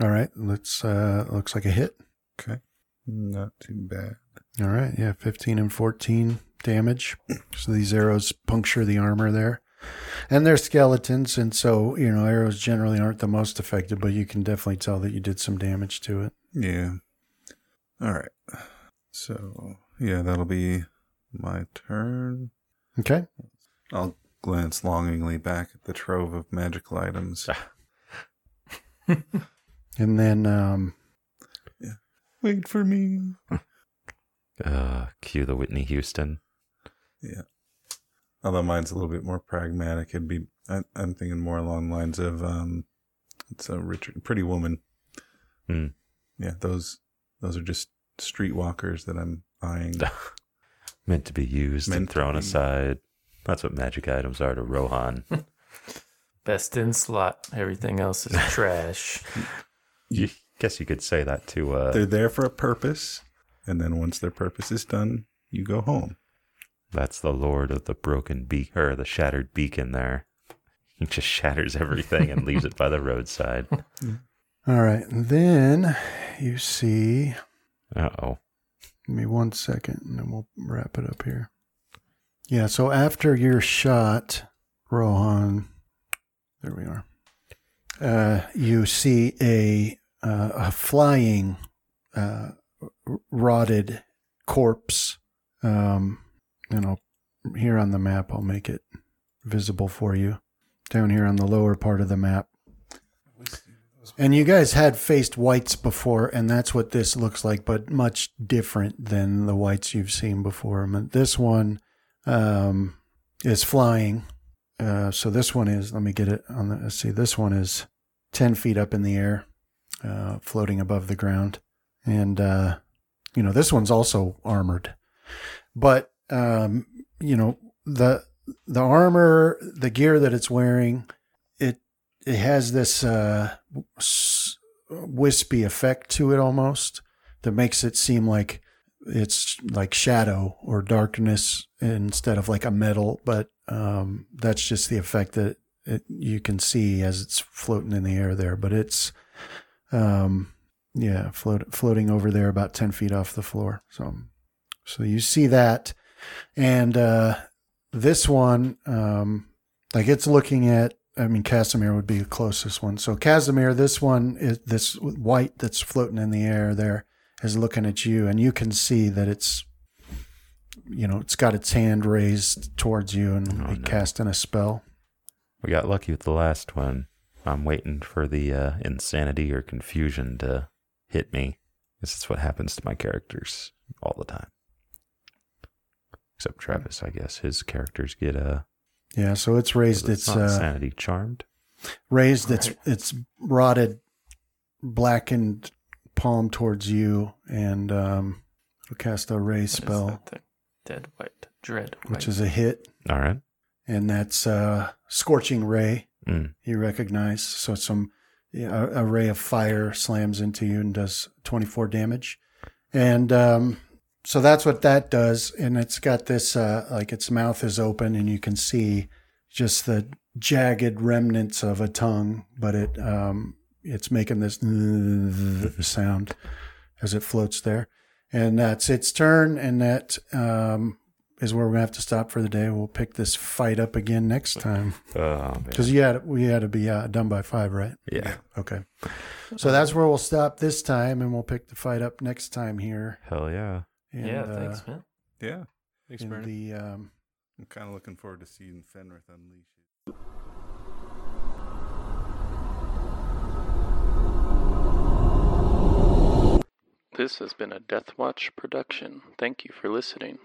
All right. Let's. Uh, looks like a hit. Okay. Not too bad. All right. Yeah. 15 and 14 damage. So these arrows puncture the armor there. And they're skeletons. And so, you know, arrows generally aren't the most effective, but you can definitely tell that you did some damage to it. Yeah. All right. So, yeah, that'll be my turn. Okay. I'll glance longingly back at the trove of magical items. [LAUGHS] And then, um, Wait for me. [LAUGHS] Uh, cue the Whitney Houston. Yeah. Although mine's a little bit more pragmatic. It'd be, I, I'm thinking more along the lines of, um, it's a Richard, Pretty Woman. Hmm. Yeah, those, those are just streetwalkers that I'm eyeing. [LAUGHS] Meant to be used Meant and thrown aside. That's what magic items are to Rohan. [LAUGHS] Best in slot. Everything else is [LAUGHS] trash. you guess you could say that to uh, They're there for a purpose. And then once their purpose is done, you go home. That's the lord of the broken beak or the shattered beacon there. [LAUGHS] He just shatters everything and leaves it by the roadside. [LAUGHS] all right. And then you see, Uh oh. give me one second and then we'll wrap it up here. Yeah. So after your shot, Rohan, there we are. Uh, you see a, uh, a flying, uh, rotted corpse. Um, you know, here on the map, I'll make it visible for you. Down here on the lower part of the map. And you guys had faced wights before, and that's what this looks like, but much different than the wights you've seen before. Mean, This one um, is flying, uh, so this one is. Let me get it on the. Let's see. This one is ten feet up in the air, uh, floating above the ground, and uh, you know this one's also armored, but um, you know the the armor, the gear that it's wearing, it it has this uh, wispy effect to it almost that makes it seem like it's like shadow or darkness instead of like a metal. But um, that's just the effect that it, you can see as it's floating in the air there. But it's um, yeah, float, floating over there about ten feet off the floor. So so you see that, and uh, this one, um, like it's looking at. I mean, Casimir would be the closest one. So Casimir, this one is this wight that's floating in the air there is looking at you, and you can see that it's, you know, it's got its hand raised towards you and Oh, no. casting a spell. We got lucky with the last one. I'm waiting for the uh, insanity or confusion to hit me. This is what happens to my characters all the time. Except Travis, I guess. His characters get a Yeah, so it's raised it's its uh, insanity charmed. raised its Right. its rotted, blackened palm towards you, and um, it'll cast a ray What is spell, that? Dead wight. Dread wight. which is a hit, All right. and that's uh, scorching ray. Mm. You recognize so some a, a ray of fire slams into you and does twenty four damage, and um, so that's what that does. And it's got this uh, like its mouth is open, and you can see just the jagged remnants of a tongue, but it um, it's making this [LAUGHS] sound as it floats there. And that's its turn, and that um, is where we're gonna have to stop for the day. We'll pick this fight up again next time Oh, because you had we had to be uh, done by five, right? yeah. Okay, so that's where we'll stop this time, and we'll pick the fight up next time here. Hell yeah. And, yeah, uh, thanks, man. Yeah. Thanks, in Brandon. the um, I'm kind of looking forward to seeing Fenrith unleash it. This has been a Death Watch production. Thank you for listening.